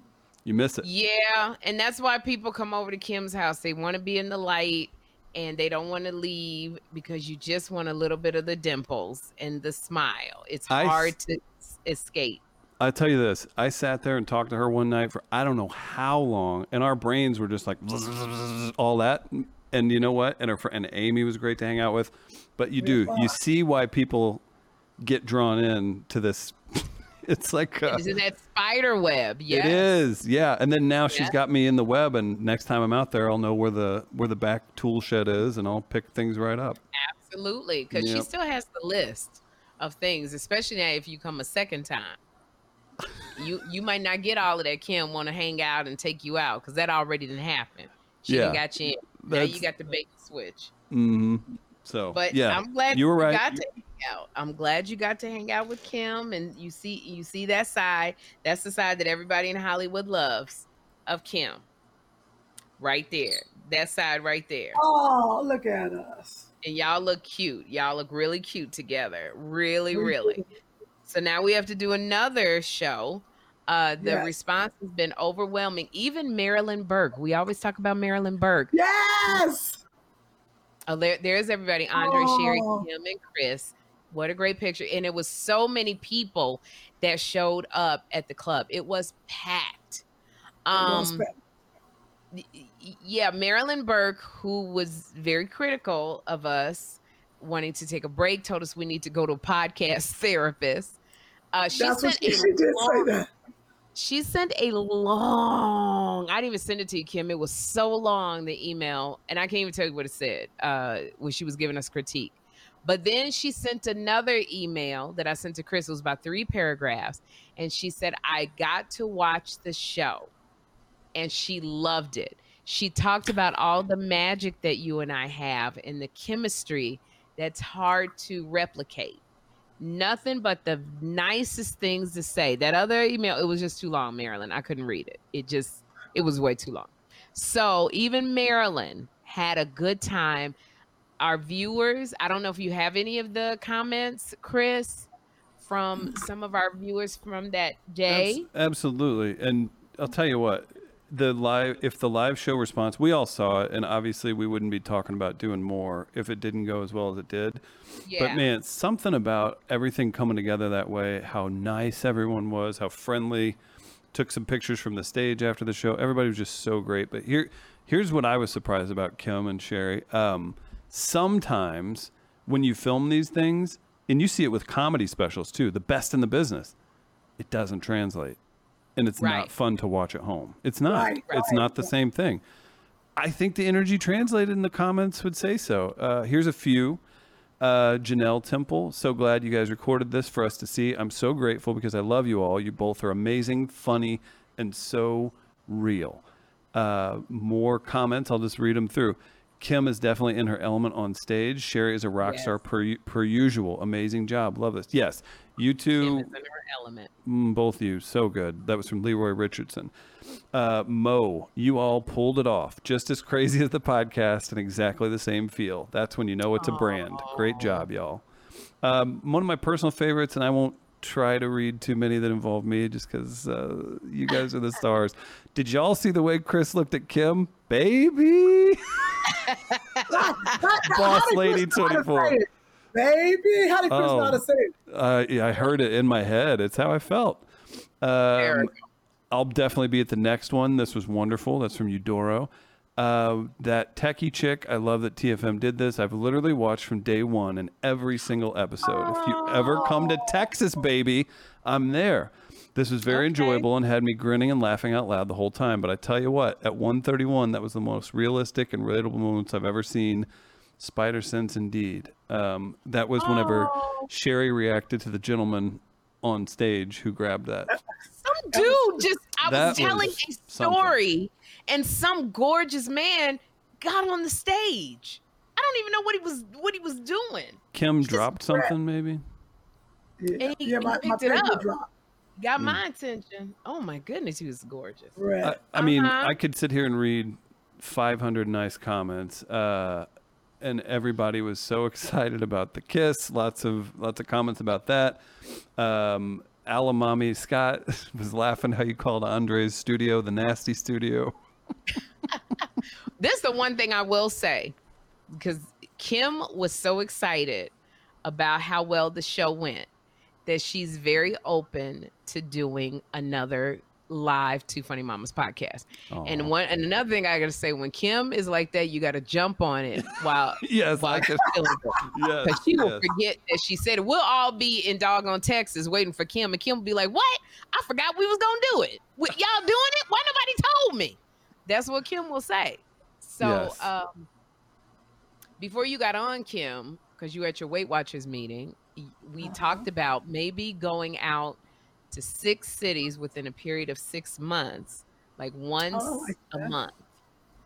Speaker 4: you miss it.
Speaker 1: Yeah, and that's why people come over to Kim's house. They want to be in the light and they don't want to leave because you just want a little bit of the dimples and the smile. It's
Speaker 4: I s-
Speaker 1: hard to s- escape.
Speaker 4: I tell you this, I sat there and talked to her one night for I don't know how long, and our brains were just like all that. And you know what? And her fr- and Amy was great to hang out with. But you do you see why people get drawn in to this? It's like uh,
Speaker 1: Is it that spider web? Yes.
Speaker 4: It is, yeah. And then now she's
Speaker 1: Yeah.
Speaker 4: got me in the web, and next time I'm out there, I'll know where the where the back tool shed is, and I'll pick things right up.
Speaker 1: Absolutely, because she still has the list of things, especially now if you come a second time. You you might not get all of that. Kim want to hang out and take you out because that already didn't happen. She
Speaker 4: Yeah.
Speaker 1: got you in. Now you got the bait switch.
Speaker 4: hmm So,
Speaker 1: But
Speaker 4: yeah,
Speaker 1: I'm glad
Speaker 4: you were right.
Speaker 1: got to hang out. I'm glad you got to hang out with Kim, and you see you see that side. That's the side that everybody in Hollywood loves of Kim. Right there, that side right there.
Speaker 3: Oh, look at us.
Speaker 1: And y'all look cute. Y'all look really cute together. Really, really. So now we have to do another show. Uh, the
Speaker 3: Yes.
Speaker 1: response has been overwhelming. Even Marilyn Burke. We always talk about Marilyn Burke.
Speaker 3: Yes.
Speaker 1: Oh, there, there's everybody. Andre, Sherri,
Speaker 3: Oh.
Speaker 1: Kim, and Chris. What a great picture. And it was so many people that showed up at the club. It was packed. Um, yeah, Marilyn Burke, who was very critical of us wanting to take a break, told us we need to go to a podcast therapist. Uh, she
Speaker 3: That's
Speaker 1: sent
Speaker 3: she,
Speaker 1: a
Speaker 3: she
Speaker 1: long-
Speaker 3: that.
Speaker 1: she sent a long i didn't even send it to you kim it was so long the email and i can't even tell you what it said uh when she was giving us critique But then she sent another email that I sent to Chris. It was about three paragraphs. And she said, I got to watch the show. And she loved it. She talked about all the magic that you and I have and the chemistry that's hard to replicate. Nothing but the nicest things to say. That other email, it was just too long, Marilyn. I couldn't read it. It just, it was way too long. So even Marilyn had a good time. Our viewers, I don't know if you have any of the comments, Chris, from some of our viewers from that day.
Speaker 4: Abs- absolutely. And I'll tell you what, the live if the live show response, we all saw it, and obviously we wouldn't be talking about doing more if it didn't go as well as it did.
Speaker 1: Yeah.
Speaker 4: But man, something about everything coming together that way, how nice everyone was, how friendly. Took some pictures from the stage after the show. Everybody was just so great. But here here's what I was surprised about Kim and Sherri. Um, sometimes when you film these things, and you see it with comedy specials too, the best in the business, it doesn't translate. And it's not fun to watch at home. It's not.
Speaker 3: Right,
Speaker 4: It's not the same thing. I think the energy translated in the comments would say so. Uh, here's a few. Uh, Janelle Temple, so glad you guys recorded this for us to see. I'm so grateful because I love you all. You both are amazing, funny, and so real. Uh, more comments. I'll just read them through. Kim is definitely in her element on stage. Sherri is a rock
Speaker 1: Yes.
Speaker 4: star per, per usual. Amazing job. Love this. Yes. You
Speaker 1: Kim
Speaker 4: two,
Speaker 1: is in her element.
Speaker 4: Mm, both of you, so good. That was from Leroy Richardson. Uh, Mo, you all pulled it off. Just as crazy as the podcast and exactly the same feel. That's when you know it's a brand. Great job, y'all. Um, one of my personal favorites, and I won't try to read too many that involve me just because uh, you guys are the stars. Did y'all see the way Chris looked at Kim? Baby! Boss Lady
Speaker 3: Chris know how to
Speaker 4: 24.
Speaker 3: Baby, how did Chris know how to
Speaker 4: Oh.
Speaker 3: say it?
Speaker 4: Uh, yeah, I heard it in my head. It's how I felt. Um, I'll definitely be at the next one. This was wonderful. That's from Eudoro. Uh, that techie chick, I love that TFM did this. I've literally watched from day one in every single episode. If you ever come to Texas, baby, I'm there. This was very enjoyable and had me grinning and laughing out loud the whole time. But I tell you what, at 131, that was the most realistic and relatable moments I've ever seen. Spider Sense, indeed. Um, that was whenever Sherri reacted to the gentleman on stage who grabbed that.
Speaker 1: Some dude just, I
Speaker 4: That
Speaker 1: was telling
Speaker 4: was
Speaker 1: a
Speaker 4: something.
Speaker 1: story, and some gorgeous man got on the stage. I don't even know what he was what he was doing.
Speaker 4: Kim dropped something, maybe.
Speaker 3: Yeah,
Speaker 1: And he-
Speaker 3: yeah
Speaker 1: he
Speaker 3: my, my
Speaker 1: picked it up.
Speaker 3: dropped.
Speaker 1: Got my attention. Oh my goodness, he was gorgeous.
Speaker 3: Right.
Speaker 4: I, I mean,
Speaker 1: Uh-huh.
Speaker 4: I could sit here and read 500 nice comments, uh, and everybody was so excited about the kiss. Lots of lots of comments about that. Um, Alamami Scott was laughing how you called Andre's studio the nasty studio.
Speaker 1: This is the one thing I will say because Kim was so excited about how well the show went that she's very open to doing another live Two Funny Mamas podcast. And one and another thing I gotta say, when Kim is like that, you gotta jump on it while
Speaker 4: Yes,
Speaker 1: while
Speaker 4: could-
Speaker 1: feeling.
Speaker 4: Yes,
Speaker 1: Because she will
Speaker 4: yes.
Speaker 1: forget that she said it. We'll all be in doggone Texas waiting for Kim, and Kim will be like, "What? I forgot we was gonna do it. What, y'all doing it? Why nobody told me?" That's what Kim will say. So,
Speaker 4: Yes.
Speaker 1: um, before you got on, Kim, because you were at your Weight Watchers meeting, y- we talked about maybe going out to six cities within a period of six months, like once
Speaker 3: like
Speaker 1: a month.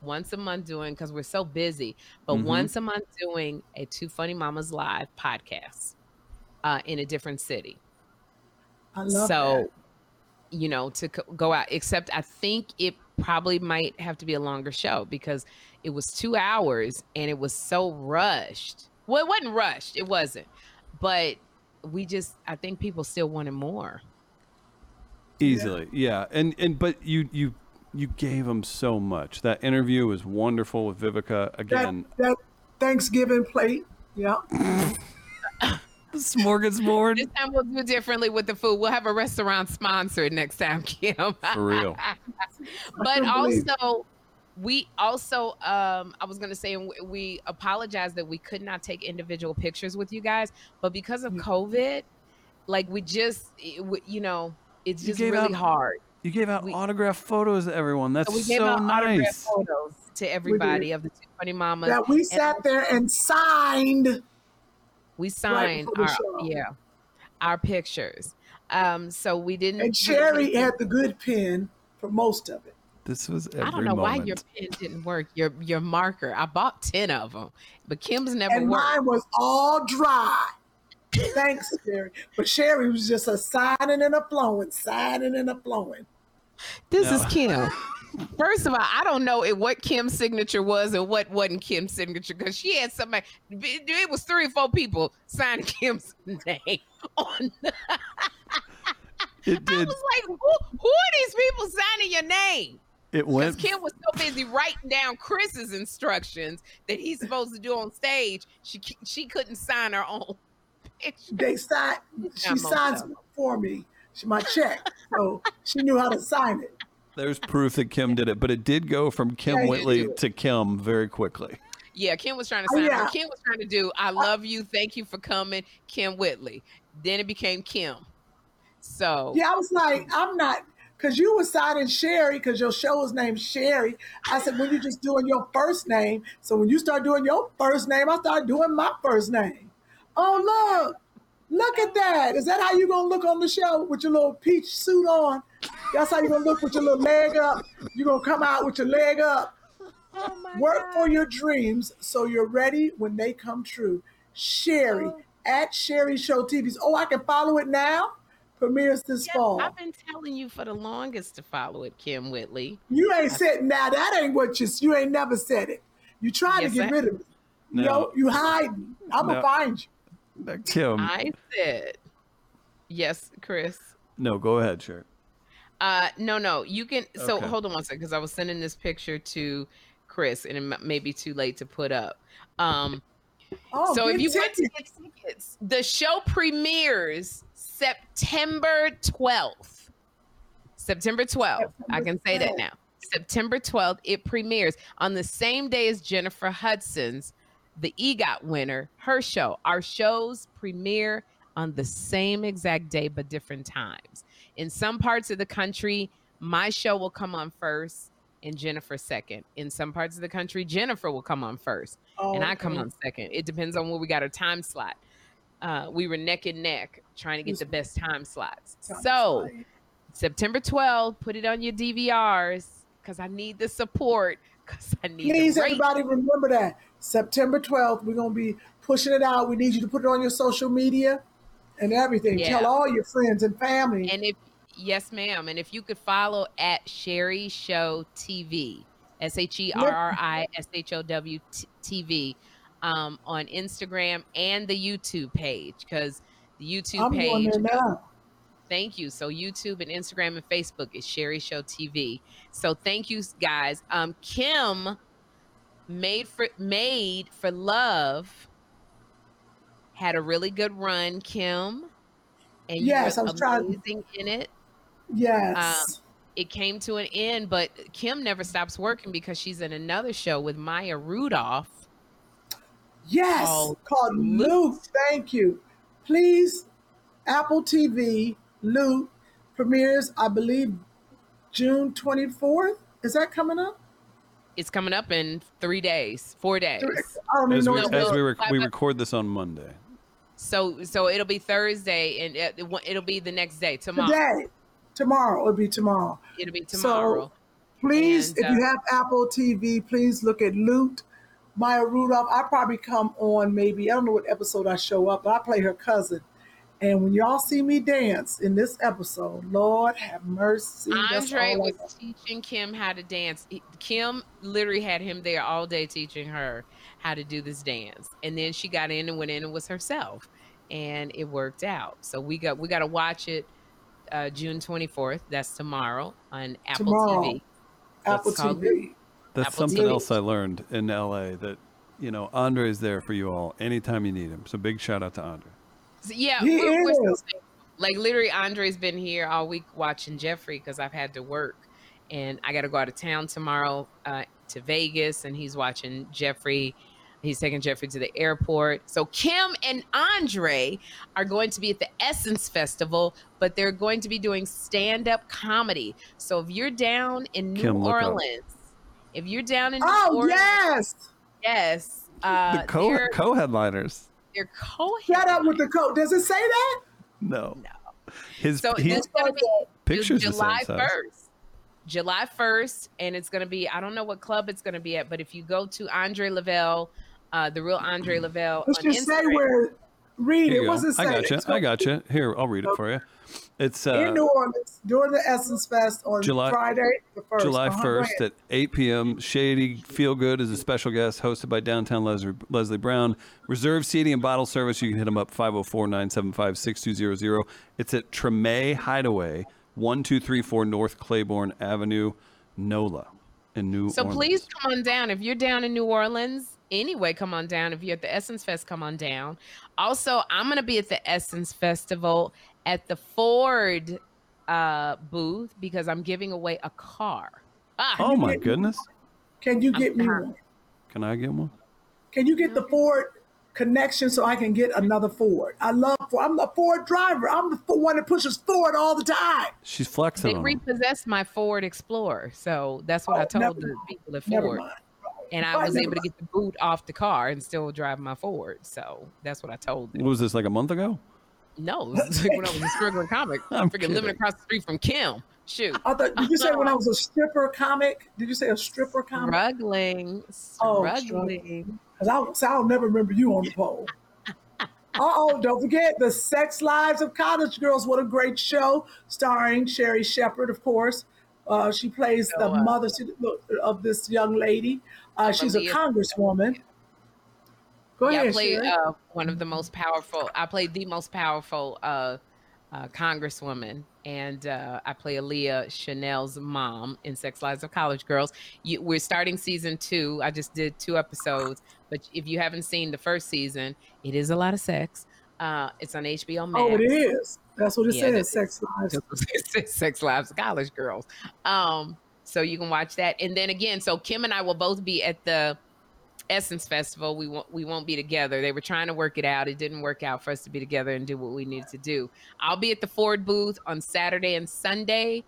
Speaker 1: Once a month doing because we're so busy, but
Speaker 4: Mhm.
Speaker 1: once a month doing a Two Funny Mamas live podcast uh, in a different city.
Speaker 3: I love
Speaker 1: so, you know, to co- go out, except I think it probably might have to be a longer show because it was two hours and it was so rushed. Well, it wasn't rushed, it wasn't, but we just, I think people still wanted more.
Speaker 4: Easily, yeah. And and but you you you gave them so much. That interview was wonderful with Vivica again.
Speaker 3: That, that Thanksgiving plate. Yeah.
Speaker 4: Smorgasbord.
Speaker 1: This time we'll do differently with the food. We'll have a restaurant sponsored next time, Kim.
Speaker 4: For real.
Speaker 1: but
Speaker 3: couldn't believe it.
Speaker 1: also we also um i was going to say we- we apologize that we could not take individual pictures with you guys but because of covid like we just it w- you know it's just really
Speaker 4: out
Speaker 1: hard
Speaker 4: You gave out
Speaker 1: We-
Speaker 4: autographed photos to everyone. That's
Speaker 1: so we gave
Speaker 4: so
Speaker 1: out autograph
Speaker 4: nice.
Speaker 1: photos to everybody of the two funny mamas
Speaker 3: That we
Speaker 1: And-
Speaker 3: sat there and signed.
Speaker 1: We signed
Speaker 3: before the
Speaker 1: our yeah our pictures. Um, so we didn't.
Speaker 3: And
Speaker 1: we Sherri
Speaker 3: had the good pen for most of it.
Speaker 4: This was every
Speaker 1: I don't know
Speaker 4: moment.
Speaker 1: why your pen didn't work. Your your marker. I bought ten of them, but Kim's never
Speaker 3: and
Speaker 1: worked.
Speaker 3: mine was all dry. Thanks, Sherri. But Sherri was just a signing and a flowing, signing and a flowing.
Speaker 1: This
Speaker 4: No.
Speaker 1: is Kim. First of all, I don't know if what Kim's signature was and what wasn't Kim's signature because she had somebody. It it was three or four people signing Kim's name on. The,
Speaker 4: It
Speaker 1: I was like, who, who are these people signing your name?
Speaker 4: It
Speaker 1: Because
Speaker 4: went.
Speaker 1: Kim was so busy writing down Chris's instructions that he's supposed to do on stage, she she couldn't sign her own picture.
Speaker 3: They signed. She
Speaker 1: Not
Speaker 3: signs for me. She my check, so she knew how to sign it.
Speaker 4: There's proof that Kim did it, but it did go from Kim
Speaker 3: Yeah,
Speaker 4: Whitley to Kim very quickly.
Speaker 1: Yeah, Kim was trying to
Speaker 3: Oh,
Speaker 1: sign.
Speaker 3: yeah.
Speaker 1: Kim was trying to do. I love you. Thank you for coming, Kim Whitley. Then it became Kim. So
Speaker 3: Yeah, I was like, I'm not, because you were signing Sherri, because your show is named Sherri. I said, when you just doing your first name. So when you start doing your first name, I start doing my first name. Oh, look, look at that. Is that how you're going to look on the show with your little peach suit on? That's how you're going to look with your little leg up. You're going to come out with your leg up. Oh, Work for your dreams so you're ready when they come true. Sherri oh. at Sherri Show TVs. Oh, I can follow it now. Premieres this
Speaker 1: Yes,
Speaker 3: fall.
Speaker 1: I've been telling you for the longest to follow it, Kim Whitley.
Speaker 3: You ain't said now. That ain't what you. You ain't never said it. You trying
Speaker 1: Yes,
Speaker 3: to get
Speaker 1: I-
Speaker 3: rid of me.
Speaker 4: No.
Speaker 3: Yo, you hiding. I'm
Speaker 4: No.
Speaker 3: gonna find you.
Speaker 4: Kim,
Speaker 1: I said, yes, Chris.
Speaker 4: no, go ahead, sure.
Speaker 1: Uh, no, no, you can. So
Speaker 4: Okay.
Speaker 1: hold on one second, because I was sending this picture to Chris, and it may be too late to put up. Um,
Speaker 3: Oh,
Speaker 1: so if
Speaker 3: get
Speaker 1: you want to get tickets, the show premieres September 12th. September 12th. I can say that now. September 12th, it premieres on the same day as Jennifer Hudson's, the EGOT winner, her show. Our shows premiere on the same exact day, but different times. In some parts of the country, my show will come on first and Jennifer second. In some parts of the country, Jennifer will come on first
Speaker 3: Oh,
Speaker 1: and I come
Speaker 3: okay.
Speaker 1: on second. It depends on where we got our time slot. Uh, we were neck and neck trying to get the best time slots. So September 12th, put it on your DVRs because I need the support. Because I need
Speaker 3: please, everybody, remember that September 12th. We're gonna be pushing it out. We need you to put it on your social media and everything.
Speaker 1: Yeah.
Speaker 3: Tell all your friends and family.
Speaker 1: And if yes, ma'am, and if you could follow at Sherri Show TV, S H E R R I S H O W T- TV, um, on Instagram and the YouTube page, because the YouTube
Speaker 3: I'm
Speaker 1: page. Thank you. So YouTube and Instagram and Facebook is Sherri Show TV. So thank you guys. Um, Kim made for made for love had a really good run, Kim. And
Speaker 3: Yes, I was trying-
Speaker 1: amazing in it.
Speaker 3: Yes.
Speaker 1: Um, It came to an end, but Kim never stops working because she's in another show with Maya Rudolph.
Speaker 3: Yes,
Speaker 1: called
Speaker 3: called Loot. Thank you. Please, Apple TV, Loot premieres, I believe, June 24th. Is that coming up?
Speaker 1: It's coming up in three days, four days.
Speaker 3: I
Speaker 4: As we,
Speaker 3: what
Speaker 4: as we, rec- we record this on Monday.
Speaker 1: So so it'll be Thursday and it, it won't- be the next day tomorrow.
Speaker 3: today. Tomorrow. It'll be tomorrow.
Speaker 1: It'll be tomorrow. So.
Speaker 3: Please,
Speaker 1: And,
Speaker 3: if you
Speaker 1: uh,
Speaker 3: have Apple TV, please look at Loot. Maya Rudolph. I probably come on maybe, I don't know what episode I show up, but I play her cousin. And when y'all see me dance in this episode, Lord have mercy.
Speaker 1: Andre was teaching Kim how to dance. Kim literally had him there all day teaching her how to do this dance. And then she got in and went in and was herself. And it worked out. So we got we got to watch it uh, June 24th. That's tomorrow on Apple
Speaker 3: Tomorrow.
Speaker 1: TV.
Speaker 3: Apple TV.
Speaker 4: That's
Speaker 1: Apple
Speaker 4: something
Speaker 1: TV.
Speaker 4: else I learned in LA that, you know, Andre is there for you all anytime you need him. So big shout out to Andre.
Speaker 1: So, yeah,
Speaker 3: He
Speaker 1: we're, we're still
Speaker 3: is.
Speaker 1: like literally Andre's been here all week watching Jeffrey because I've had to work and I got to go out of town tomorrow uh, to Vegas and he's watching Jeffrey. He's taking Jeffrey to the airport. So Kim and Andre are going to be at the Essence Festival, but they're going to be doing stand-up comedy. So if you're down in New
Speaker 4: Kim.
Speaker 1: Orleans, if you're down in New
Speaker 3: Oh,
Speaker 1: Orleans,
Speaker 3: yes.
Speaker 1: yes, uh,
Speaker 4: the co
Speaker 1: they're-
Speaker 4: co headliners.
Speaker 1: your co
Speaker 3: Shut up with the co. Does it say that?
Speaker 4: No. No. His
Speaker 1: So
Speaker 4: he,
Speaker 1: gonna be
Speaker 4: pictures the
Speaker 1: July
Speaker 4: same size.
Speaker 1: first. July first, and it's gonna be I don't know what club it's gonna be at, but if you go to Andre Lavelle, uh, the real Andre Lavelle
Speaker 3: Let's
Speaker 1: on
Speaker 3: just say where. Read it.
Speaker 4: you
Speaker 3: What's it say?
Speaker 4: I got you. I
Speaker 3: gonna
Speaker 4: got you. Here, I'll read it for you. It's
Speaker 3: be
Speaker 4: uh,
Speaker 3: in New Orleans during the Essence Fest on
Speaker 4: July-
Speaker 3: Friday the first.
Speaker 4: July
Speaker 3: Uh-huh,
Speaker 4: 1st at 8 p.m. Shady Feel Good is a special guest hosted by downtown Leslie, Leslie Brown. Reserve seating and bottle service. You can hit them up 504 975 6200. It's at Treme Hideaway, 1234 North Claiborne Avenue, NOLA in New Orleans.
Speaker 1: So
Speaker 4: Orleans.
Speaker 1: please come on down. If you're down in New Orleans, anyway, come on down. If you're at the Essence Fest, come on down. Also, I'm going to be at the Essence Festival at the Ford uh, booth because I'm giving away a car. Ah,
Speaker 4: Oh my goodness.
Speaker 3: Can you get me one?
Speaker 4: Can I get one?
Speaker 3: Can you get the Ford connection so I can get another Ford? I love Ford. I'm the Ford driver. I'm the one that pushes Ford all the time.
Speaker 4: She's flexing
Speaker 1: they repossessed my Ford Explorer. So that's what
Speaker 3: Oh,
Speaker 1: I told the
Speaker 3: mind.
Speaker 1: people at
Speaker 3: Never
Speaker 1: Ford.
Speaker 3: mind.
Speaker 1: And I
Speaker 3: Right,
Speaker 1: was
Speaker 3: never
Speaker 1: able to get the boot off the car and still drive my Ford. So that's what I told them.
Speaker 4: What was this, like a month ago?
Speaker 1: No, it was like when I was a struggling comic. I'm
Speaker 4: I'm
Speaker 1: freaking living across the street from Kim. Shoot.
Speaker 3: I thought, did you say when I was a stripper comic? Did you say a stripper comic?
Speaker 1: Struggling.
Speaker 3: Oh,
Speaker 1: Struggling.
Speaker 3: Because I'll, so I'll never remember you on the pole. Uh oh, don't forget the Sex Lives of College Girls. What a great show, starring Sherri Shepherd, of course. Uh, she plays the
Speaker 1: So, uh,
Speaker 3: mother of this young lady. Uh, she's a
Speaker 1: Malia-
Speaker 3: congresswoman. Go
Speaker 1: yeah, I
Speaker 3: ahead,
Speaker 1: played uh, one of the most powerful. I played the most powerful uh, uh, congresswoman, and uh, I play Alyah Chanelle's mom in Sex Lives of College Girls. You, we're starting season two. I just did two episodes, but if you haven't seen the first season, it is a lot of sex. Uh, it's on HBO Max.
Speaker 3: oh, it is. That's what it
Speaker 1: Yeah,
Speaker 3: says. Sex Lives.
Speaker 1: Sex Lives of College Girls. Um, so you can watch that, and then again, so Kim and I will both be at the Essence Festival. We won't we won't be together. They were trying to work it out. It didn't work out for us to be together and do what we needed to do. I'll be at the Ford booth on Saturday and Sunday,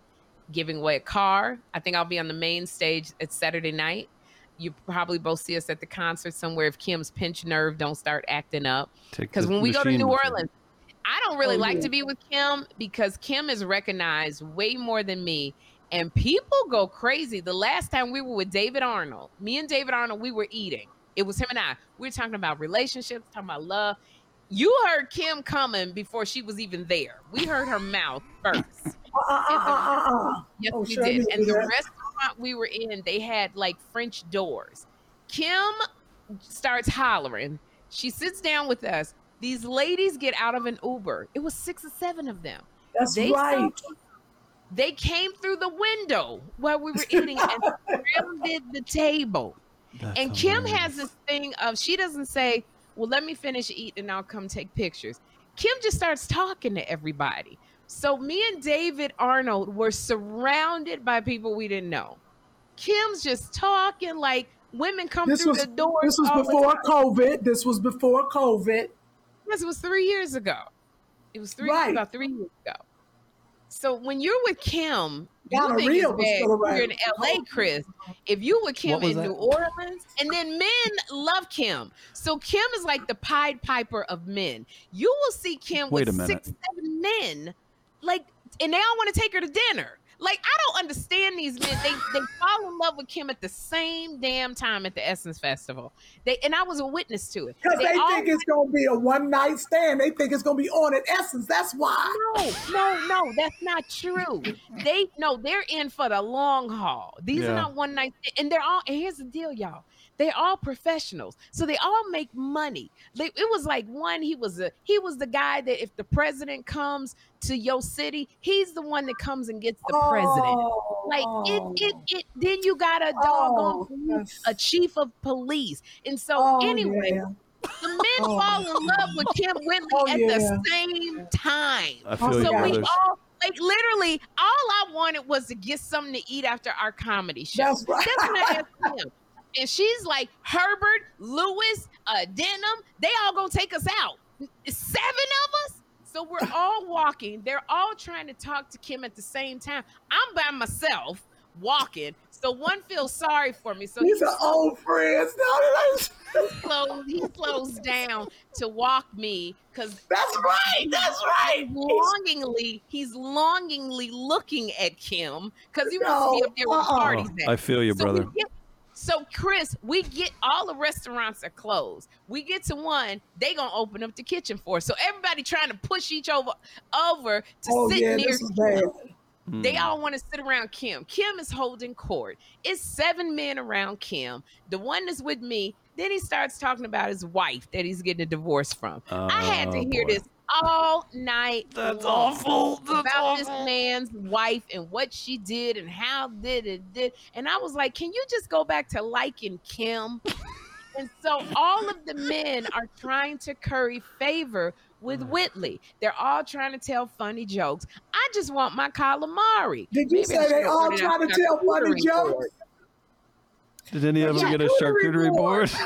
Speaker 1: giving away a car. I think I'll be on the main stage at Saturday night. You probably both see us at the concert somewhere if Kim's pinched nerve don't start acting up. Because when we go to New. Orleans, I don't really
Speaker 3: Oh,
Speaker 1: like
Speaker 3: yeah.
Speaker 1: to be with Kim because Kim is recognized way more than me. And people go crazy. The last time we were with David Arnold, me and David Arnold, we were eating. It was him and I. We were talking about relationships, talking about love. You heard Kim coming before she was even there. We heard her mouth first.
Speaker 3: Uh, uh, uh, uh, uh.
Speaker 1: Yes,
Speaker 3: Oh,
Speaker 1: we
Speaker 3: sure,
Speaker 1: did. And the
Speaker 3: that.
Speaker 1: restaurant we were in, they had like French doors. Kim starts hollering. She sits down with us. These ladies get out of an Uber. It was six or seven of them.
Speaker 3: That's
Speaker 1: They
Speaker 3: right.
Speaker 1: saw- They came through the window while we were eating and surrounded the table.
Speaker 4: That's
Speaker 1: and Kim
Speaker 4: hilarious.
Speaker 1: has this thing of she doesn't say, "Well, let me finish eating and I'll come take pictures." Kim just starts talking to everybody. So me and David Arnold were surrounded by people we didn't know. Kim's just talking like women come
Speaker 3: This
Speaker 1: through
Speaker 3: was
Speaker 1: the door.
Speaker 3: this was before COVID. This was before COVID.
Speaker 1: This was three years ago. It was three
Speaker 3: Right.
Speaker 1: about three years ago. So when you're with Kim, you
Speaker 3: Gonorrhea
Speaker 1: think it's
Speaker 3: was
Speaker 1: bad.
Speaker 3: still around.
Speaker 1: You're in LA, Chris. If you with Kim in
Speaker 4: that?
Speaker 1: New Orleans, and then men love Kim. So Kim is like the Pied Piper of men. You will see Kim
Speaker 4: Wait
Speaker 1: with
Speaker 4: a minute.
Speaker 1: six, seven men, like, and they all want to take her to dinner. Like, I don't understand these men. They they fall in love with Kim at the same damn time at the Essence Festival. They and I was a witness to it.
Speaker 3: Because they,
Speaker 1: all
Speaker 3: think it's gonna be a one night stand. They think it's gonna be on at Essence. That's why.
Speaker 1: No, no, no, that's not true. They no, they're in for the long haul. These
Speaker 4: Yeah.
Speaker 1: are not one night, and they're all. And here's the deal, y'all. They're all professionals, so they all make money. They, it was like one. He was a he was the guy that if the president comes to your city, he's the one that comes and gets the president.
Speaker 3: Oh,
Speaker 1: Like it, it, it. Then you got a
Speaker 3: Oh,
Speaker 1: doggone police, a chief of police, and so
Speaker 3: Oh,
Speaker 1: anyway,
Speaker 3: yeah.
Speaker 1: the men
Speaker 3: Oh.
Speaker 1: fall in love with Kim Whitley
Speaker 3: Oh,
Speaker 1: at
Speaker 3: yeah.
Speaker 1: the same time.
Speaker 4: I feel
Speaker 3: Oh,
Speaker 4: you,
Speaker 1: So
Speaker 3: yeah.
Speaker 1: we all like literally all I wanted was to get something to eat after our comedy show.
Speaker 3: That's right.
Speaker 1: That's when I asked him. And she's like, Herbert, Lewis, uh, Denham, they all gonna take us out. Seven of us. So we're all walking. They're all trying to talk to Kim at the same time. I'm by myself walking. So one feels sorry for me. So
Speaker 3: These
Speaker 1: he
Speaker 3: are old friends. No,
Speaker 1: slows, he slows down to walk me because
Speaker 3: That's right. That's right.
Speaker 1: longingly he's longingly looking at Kim because he wants to be up there with
Speaker 3: uh-uh.
Speaker 1: parties. at.
Speaker 4: I feel you,
Speaker 1: So we
Speaker 4: brother.
Speaker 1: get- so Chris, we get all the restaurants are closed. We get to one, they gonna open up the kitchen for us. So everybody trying to push each over over to
Speaker 3: Oh
Speaker 1: sit
Speaker 3: yeah,
Speaker 1: near
Speaker 3: this
Speaker 1: they hmm. all want to sit around Kim. Kim is holding court. It's seven men around Kim. The one that's with me, then he starts talking about his wife that he's getting a divorce from. I had to
Speaker 4: Oh,
Speaker 1: hear
Speaker 4: boy.
Speaker 1: this all night.
Speaker 4: That's awful. That's
Speaker 1: about this man's wife and what she did and how did it did. And I was like, can you just go back to liking Kim? and so all of the men are trying to curry favor with mm. Whitley. They're all trying to tell funny jokes. I just want my calamari.
Speaker 3: Did you
Speaker 1: Maybe
Speaker 3: say they all
Speaker 1: ordered
Speaker 3: trying to tell funny jokes?
Speaker 1: board.
Speaker 4: Did any of them
Speaker 1: Yeah,
Speaker 4: get a
Speaker 3: charcuterie
Speaker 4: charcuterie board?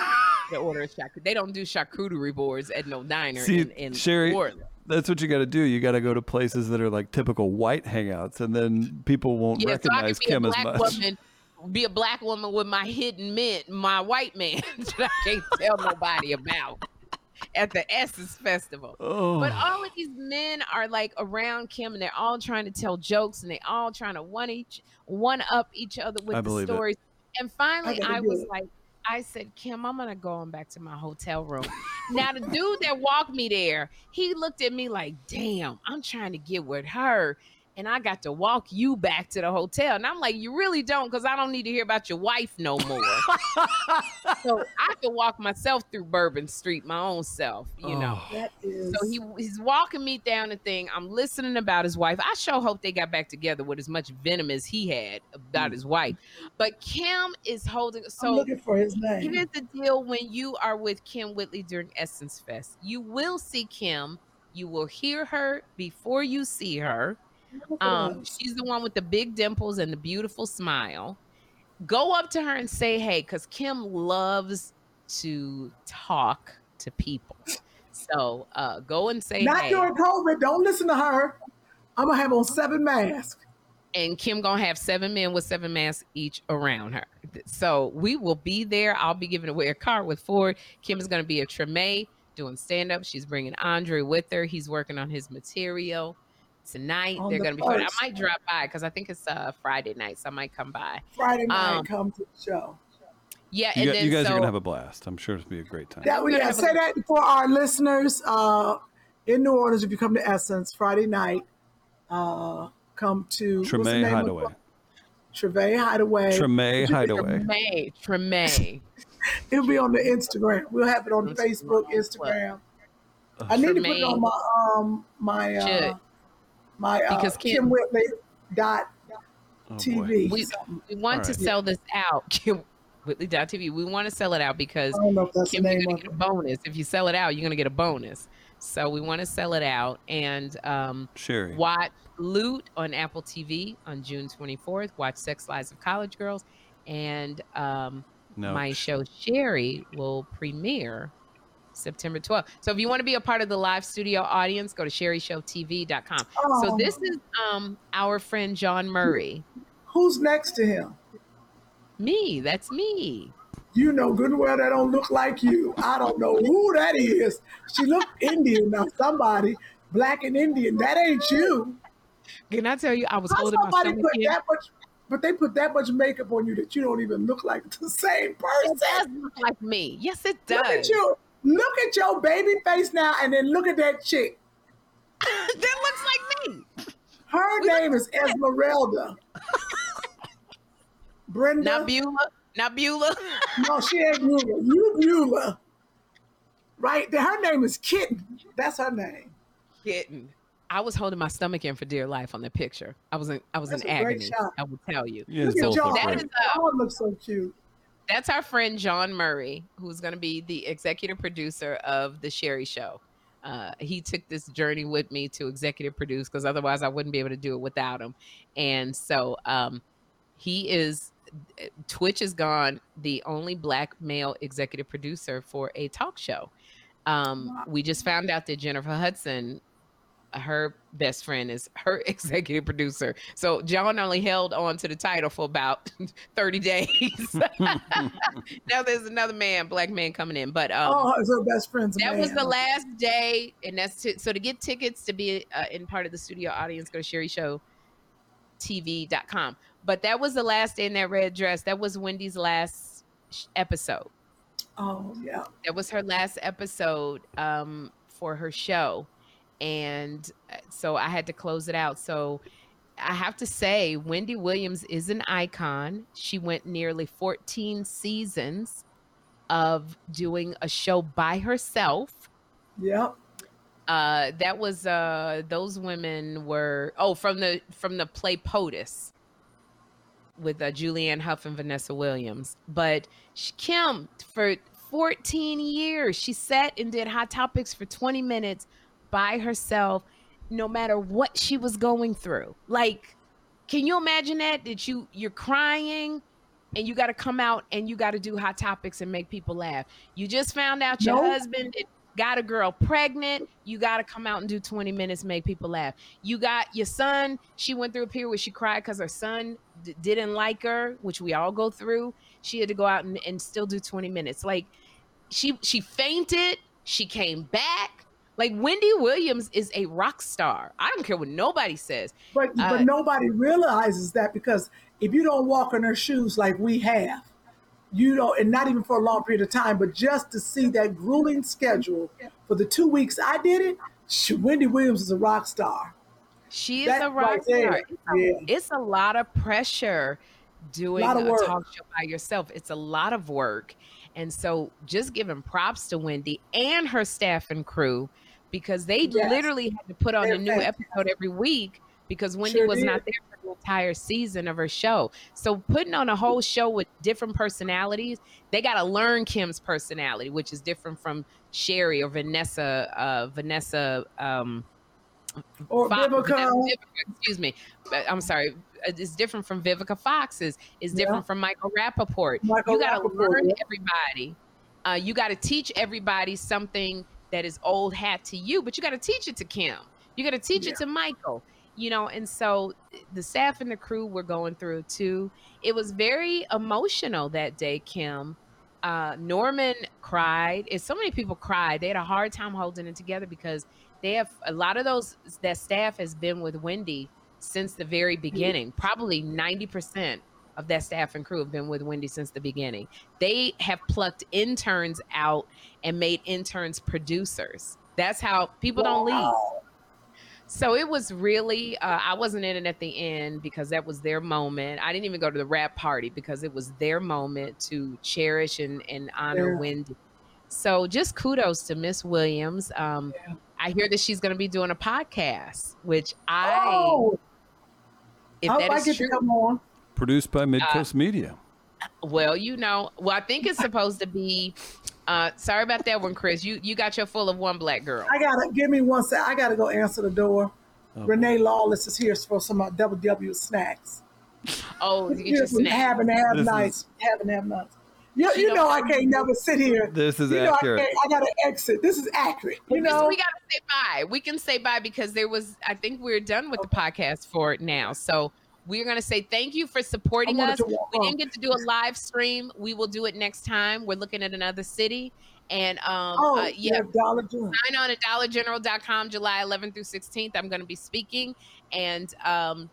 Speaker 1: They order a charcuterie. They don't do charcuterie boards at no diner
Speaker 4: See,
Speaker 1: in, in
Speaker 4: Sherri,
Speaker 1: Portland.
Speaker 4: that's what you got to do. You got to go to places that are like typical white hangouts, and then people won't
Speaker 1: Yeah,
Speaker 4: recognize
Speaker 1: could be a
Speaker 4: Kim as much.
Speaker 1: woman, be a black woman with my hidden mint, my white man that I can't tell nobody about at the Essence Festival.
Speaker 4: Oh,
Speaker 1: But all of these men are like around Kim, and they're all trying to tell jokes, and they all trying to one each one up each other with
Speaker 4: I
Speaker 1: the
Speaker 4: believe it.
Speaker 1: stories. And finally,
Speaker 3: gotta
Speaker 1: I was
Speaker 3: it.
Speaker 1: like, I said, Kim, I'm gonna go on back to my hotel room. now the dude that walked me there, he looked at me like, damn, I'm trying to get with her. And I got to walk you back to the hotel. And I'm like, you really don't, because I don't need to hear about your wife no more. so I could walk myself through Bourbon Street, my own self, you know.
Speaker 4: Oh.
Speaker 3: That is.
Speaker 1: So he he's walking me down the thing. I'm listening about his wife. I sure hope they got back together with as much venom as he had about mm. his wife. But Kim is holding.
Speaker 3: I'm
Speaker 1: So
Speaker 3: looking for his name.
Speaker 1: here's the deal: when you are with Kim Whitley during Essence Fest, you will see Kim. You will hear her before you see her. Um, she's the one with the big dimples and the beautiful smile. Go up to her and say hey, because Kim loves to talk to people. So uh, go and say
Speaker 3: Not
Speaker 1: hey.
Speaker 3: during COVID. Don't listen to her. I'm gonna have on seven masks.
Speaker 1: and Kim gonna have seven men with seven masks each around her. So we will be there. I'll be giving away a car with Ford. Kim is gonna be a Treme doing stand up. She's bringing Andre with her. He's working on his material tonight.
Speaker 3: On
Speaker 1: They're
Speaker 3: the
Speaker 1: gonna be fun. I might drop by because I think it's uh Friday night, so I might come by.
Speaker 3: Friday night,
Speaker 1: Um,
Speaker 3: come to the show.
Speaker 1: Yeah,
Speaker 4: you,
Speaker 1: and
Speaker 4: gu-
Speaker 1: then
Speaker 4: you guys
Speaker 1: so,
Speaker 4: are gonna have a blast. I'm sure it'll be a great time.
Speaker 3: That we
Speaker 1: gonna
Speaker 3: yeah, say that for our listeners uh, in New Orleans. If you come to Essence Friday night, uh, come to what's the
Speaker 4: Treme
Speaker 3: name of
Speaker 4: Hideaway.
Speaker 3: Treme Hideaway.
Speaker 4: Treme Hideaway.
Speaker 1: Treme, Treme.
Speaker 3: It'll be on the Instagram. We'll have it on
Speaker 1: Let's
Speaker 3: Facebook,
Speaker 1: see.
Speaker 3: Instagram. I need to put it on my um my uh,
Speaker 1: Should.
Speaker 3: My uh,
Speaker 1: Because Kim-
Speaker 3: Kim Whitley dot
Speaker 4: Oh.
Speaker 3: TV.
Speaker 1: We, we want
Speaker 4: All
Speaker 1: to
Speaker 4: right.
Speaker 1: sell this out. Kim Whitley.tv. We want to sell it out because
Speaker 3: I if
Speaker 1: Kim, you're gonna get a bonus. If you sell it out, you're gonna get a bonus. So we want to sell it out and um,
Speaker 4: Sherri.
Speaker 1: watch Loot on Apple TV on June 24th. Watch Sex Lives of College Girls, and um,
Speaker 4: No.
Speaker 1: my show Sherri will premiere September 12th. So if you want to be a part of the live studio audience, go to sherrishowtv.com. So
Speaker 3: Oh.
Speaker 1: this is um, our friend Jawn Murray.
Speaker 3: Who's next to him?
Speaker 1: Me, that's me.
Speaker 3: You know good and well that don't look like you. I don't know who that is. She look Indian now. Somebody black and Indian. That ain't you.
Speaker 1: Can I tell you, I was
Speaker 3: How
Speaker 1: holding my
Speaker 3: somebody
Speaker 1: stomach
Speaker 3: put
Speaker 1: in.
Speaker 3: that much? But they put that much makeup on you that you don't even look like the same person.
Speaker 1: It does look like me. Yes, it does.
Speaker 3: Look at you. Look at your baby face now, and then look at that chick.
Speaker 1: that looks like me.
Speaker 3: Her
Speaker 1: We
Speaker 3: name is Esmeralda. Brenda.
Speaker 1: Not Beulah. Not Beulah.
Speaker 3: No, she ain't Beulah. You Beulah. Right? Her name is Kitten. That's her name.
Speaker 1: Kitten. I was holding my stomach in for dear life on the picture. I was in I was
Speaker 3: That's
Speaker 1: in agony. I will tell you.
Speaker 4: You guys
Speaker 3: Look at
Speaker 4: both
Speaker 3: Jawn.
Speaker 4: look
Speaker 1: That
Speaker 4: great.
Speaker 1: is uh,
Speaker 3: looks so cute.
Speaker 1: That's our friend Jawn Murray, who's going to be the executive producer of the Sherri Show. Uh, he took this journey with me to executive produce because otherwise I wouldn't be able to do it without him. And so um, he is Twitch is gone the only black male executive producer for a talk show. Um, we just found out that Jennifer Hudson her best friend is her executive producer. So Jawn only held on to the title for about 30 days. now there's another man, black man coming in. But um,
Speaker 3: oh, her best friend's
Speaker 1: that
Speaker 3: man.
Speaker 1: was the last day. And that's to, so to get tickets to be uh, in part of the studio audience, go to Sherri Show TV.com. But that was the last day in that red dress. That was Wendy's last episode.
Speaker 3: Oh yeah.
Speaker 1: That was her last episode um, for her show. And uh, so I had to close it out. So I have to say, Wendy Williams is an icon. She went nearly 14 seasons of doing a show by herself.
Speaker 3: Yep.
Speaker 1: Uh, that was uh, those women were oh from the from the play POTUS with uh, Julianne Hough and Vanessa Williams. But sh- Kim, for 14 years, she sat and did Hot Topics for 20 minutes by herself, no matter what she was going through. Like, can you imagine that? That you you're crying and you got to come out and you got to do Hot Topics and make people laugh. You just found out your
Speaker 3: Nope.
Speaker 1: husband got a girl pregnant. You got to come out and do 20 minutes, make people laugh. You got your son. She went through a period where she cried because her son d- didn't like her, which we all go through. She had to go out and, and still do 20 minutes. Like she she fainted. She came back. Like Wendy Williams is a rock star. I don't care what nobody says.
Speaker 3: But
Speaker 1: Uh,
Speaker 3: but nobody realizes that because if you don't walk in her shoes like we have, you don't, and not even for a long period of time, but just to see that grueling schedule for the two weeks I did it, sh- Wendy Williams is a rock star.
Speaker 1: She is
Speaker 3: That
Speaker 1: a rock
Speaker 3: right
Speaker 1: star. It's a,
Speaker 3: yeah.
Speaker 1: it's a lot of pressure doing
Speaker 3: of
Speaker 1: a talk show by yourself. It's a lot of work. And so just giving props to Wendy and her staff and crew because they
Speaker 3: Yes.
Speaker 1: literally had to put on
Speaker 3: They're
Speaker 1: a new episode every week because Wendy
Speaker 3: Sure
Speaker 1: was not there for the entire season of her show. So putting on a whole show with different personalities, they got to learn Kim's personality, which is different from Sherri or Vanessa, uh, Vanessa, um,
Speaker 3: Or
Speaker 1: Fox-
Speaker 3: Vivica.
Speaker 1: Vivica, excuse me. Uh, I'm sorry. Uh, It's different from Vivica Fox's. It's different
Speaker 3: Yeah.
Speaker 1: from Michael Rapaport.
Speaker 3: Michael
Speaker 1: you got to learn everybody. Uh, you got to teach everybody something that is old hat to you, but you got to teach it to Kim. You got to teach
Speaker 3: Yeah.
Speaker 1: it to Michael. You know, and so the staff and the crew were going through too. It was very emotional that day, Kim. Uh, Norman cried. If so many people cried, they had a hard time holding it together because they have a lot of those that staff has been with Wendy since the very beginning. Probably 90% of that staff and crew have been with Wendy since the beginning. They have plucked interns out and made interns producers. That's how people don't leave. So it was really, uh, I wasn't in it at the end because that was their moment. I didn't even go to the rap party because it was their moment to cherish and, and honor
Speaker 3: Yeah.
Speaker 1: Wendy. So just kudos to Miss Williams. Um,
Speaker 3: Yeah.
Speaker 1: I hear that she's going to be doing a podcast, which I,
Speaker 3: Oh,
Speaker 1: if
Speaker 3: I,
Speaker 1: that
Speaker 3: I
Speaker 1: is true,
Speaker 3: to come on.
Speaker 4: Produced by
Speaker 1: Uh,
Speaker 4: Midcoast Media.
Speaker 1: well, you know, well, I think it's supposed to be. Uh, sorry about that one, Chris. You you got your full of one black girl.
Speaker 3: I gotta give me one sec. I gotta go answer the door.
Speaker 4: Oh,
Speaker 3: Renee Lawless is here for some uh, WW snacks.
Speaker 1: Oh, you get your
Speaker 3: from. Having to have
Speaker 4: This is-
Speaker 3: nights. Having to have nights. You, you know I can't never sit here.
Speaker 4: This is
Speaker 3: you know
Speaker 4: accurate.
Speaker 3: I, I gotta exit. This is accurate. You know.
Speaker 1: we gotta say bye. We can say bye because there was. I think we're done with the podcast for it now. So we're gonna say thank you for supporting us. We didn't get to do a live stream. We will do it next time. We're looking at another city, and um,
Speaker 3: oh,
Speaker 1: uh, yeah,
Speaker 3: Dollar General.
Speaker 1: sign on at dollargeneral.com July 11th through 16th. I'm going to be speaking. And um,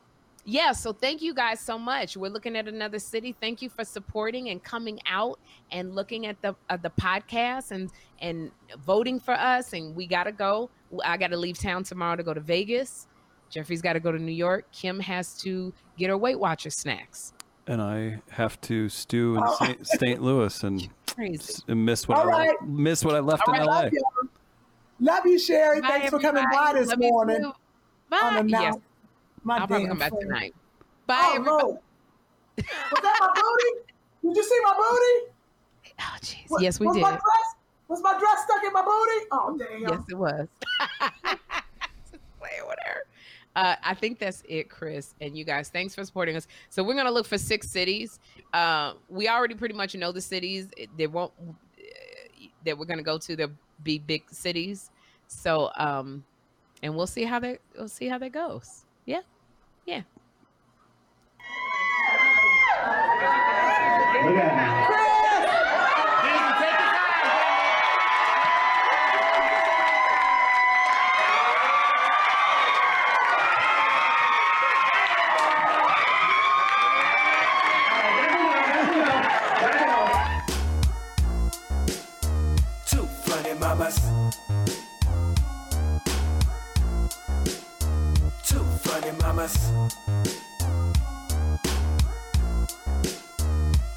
Speaker 1: yeah, so thank you guys so much. We're looking at another city. Thank you for supporting and coming out and looking at the uh, the podcast and and voting for us. And we got to go. I got to leave town tomorrow to go to Vegas. Jeffrey's got to go to New York. Kim has to get her Weight Watchers snacks.
Speaker 4: And I have to stew in
Speaker 3: Oh.
Speaker 4: St. St. Louis and, and miss what
Speaker 3: All
Speaker 4: I
Speaker 3: right.
Speaker 4: miss what I left
Speaker 1: All
Speaker 4: in
Speaker 1: right.
Speaker 4: LA.
Speaker 3: Love you. Love you, Sherri.
Speaker 1: Bye,
Speaker 3: Thanks for coming by this
Speaker 1: Love
Speaker 3: morning.
Speaker 1: too. Bye.
Speaker 3: Unannounced.
Speaker 1: Yes,
Speaker 3: My
Speaker 1: I'll probably come back
Speaker 3: friend.
Speaker 1: tonight. Bye,
Speaker 3: Oh,
Speaker 1: everybody.
Speaker 3: Lord. Was that my booty? Did you see my booty?
Speaker 1: Oh, jeez. Yes, we
Speaker 3: was
Speaker 1: did.
Speaker 3: My dress, was my dress stuck in my booty? Oh, damn.
Speaker 1: Yes, it was. Just playing with her. Uh, I think that's it, Chris. And you guys, thanks for supporting us. So we're gonna look for six cities. Uh, we already pretty much know the cities. It- They won't that we're gonna go to. They'll be big cities. So um, and we'll see how that we'll see how that goes. Yeah, yeah.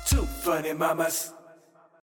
Speaker 9: Two funny mamas.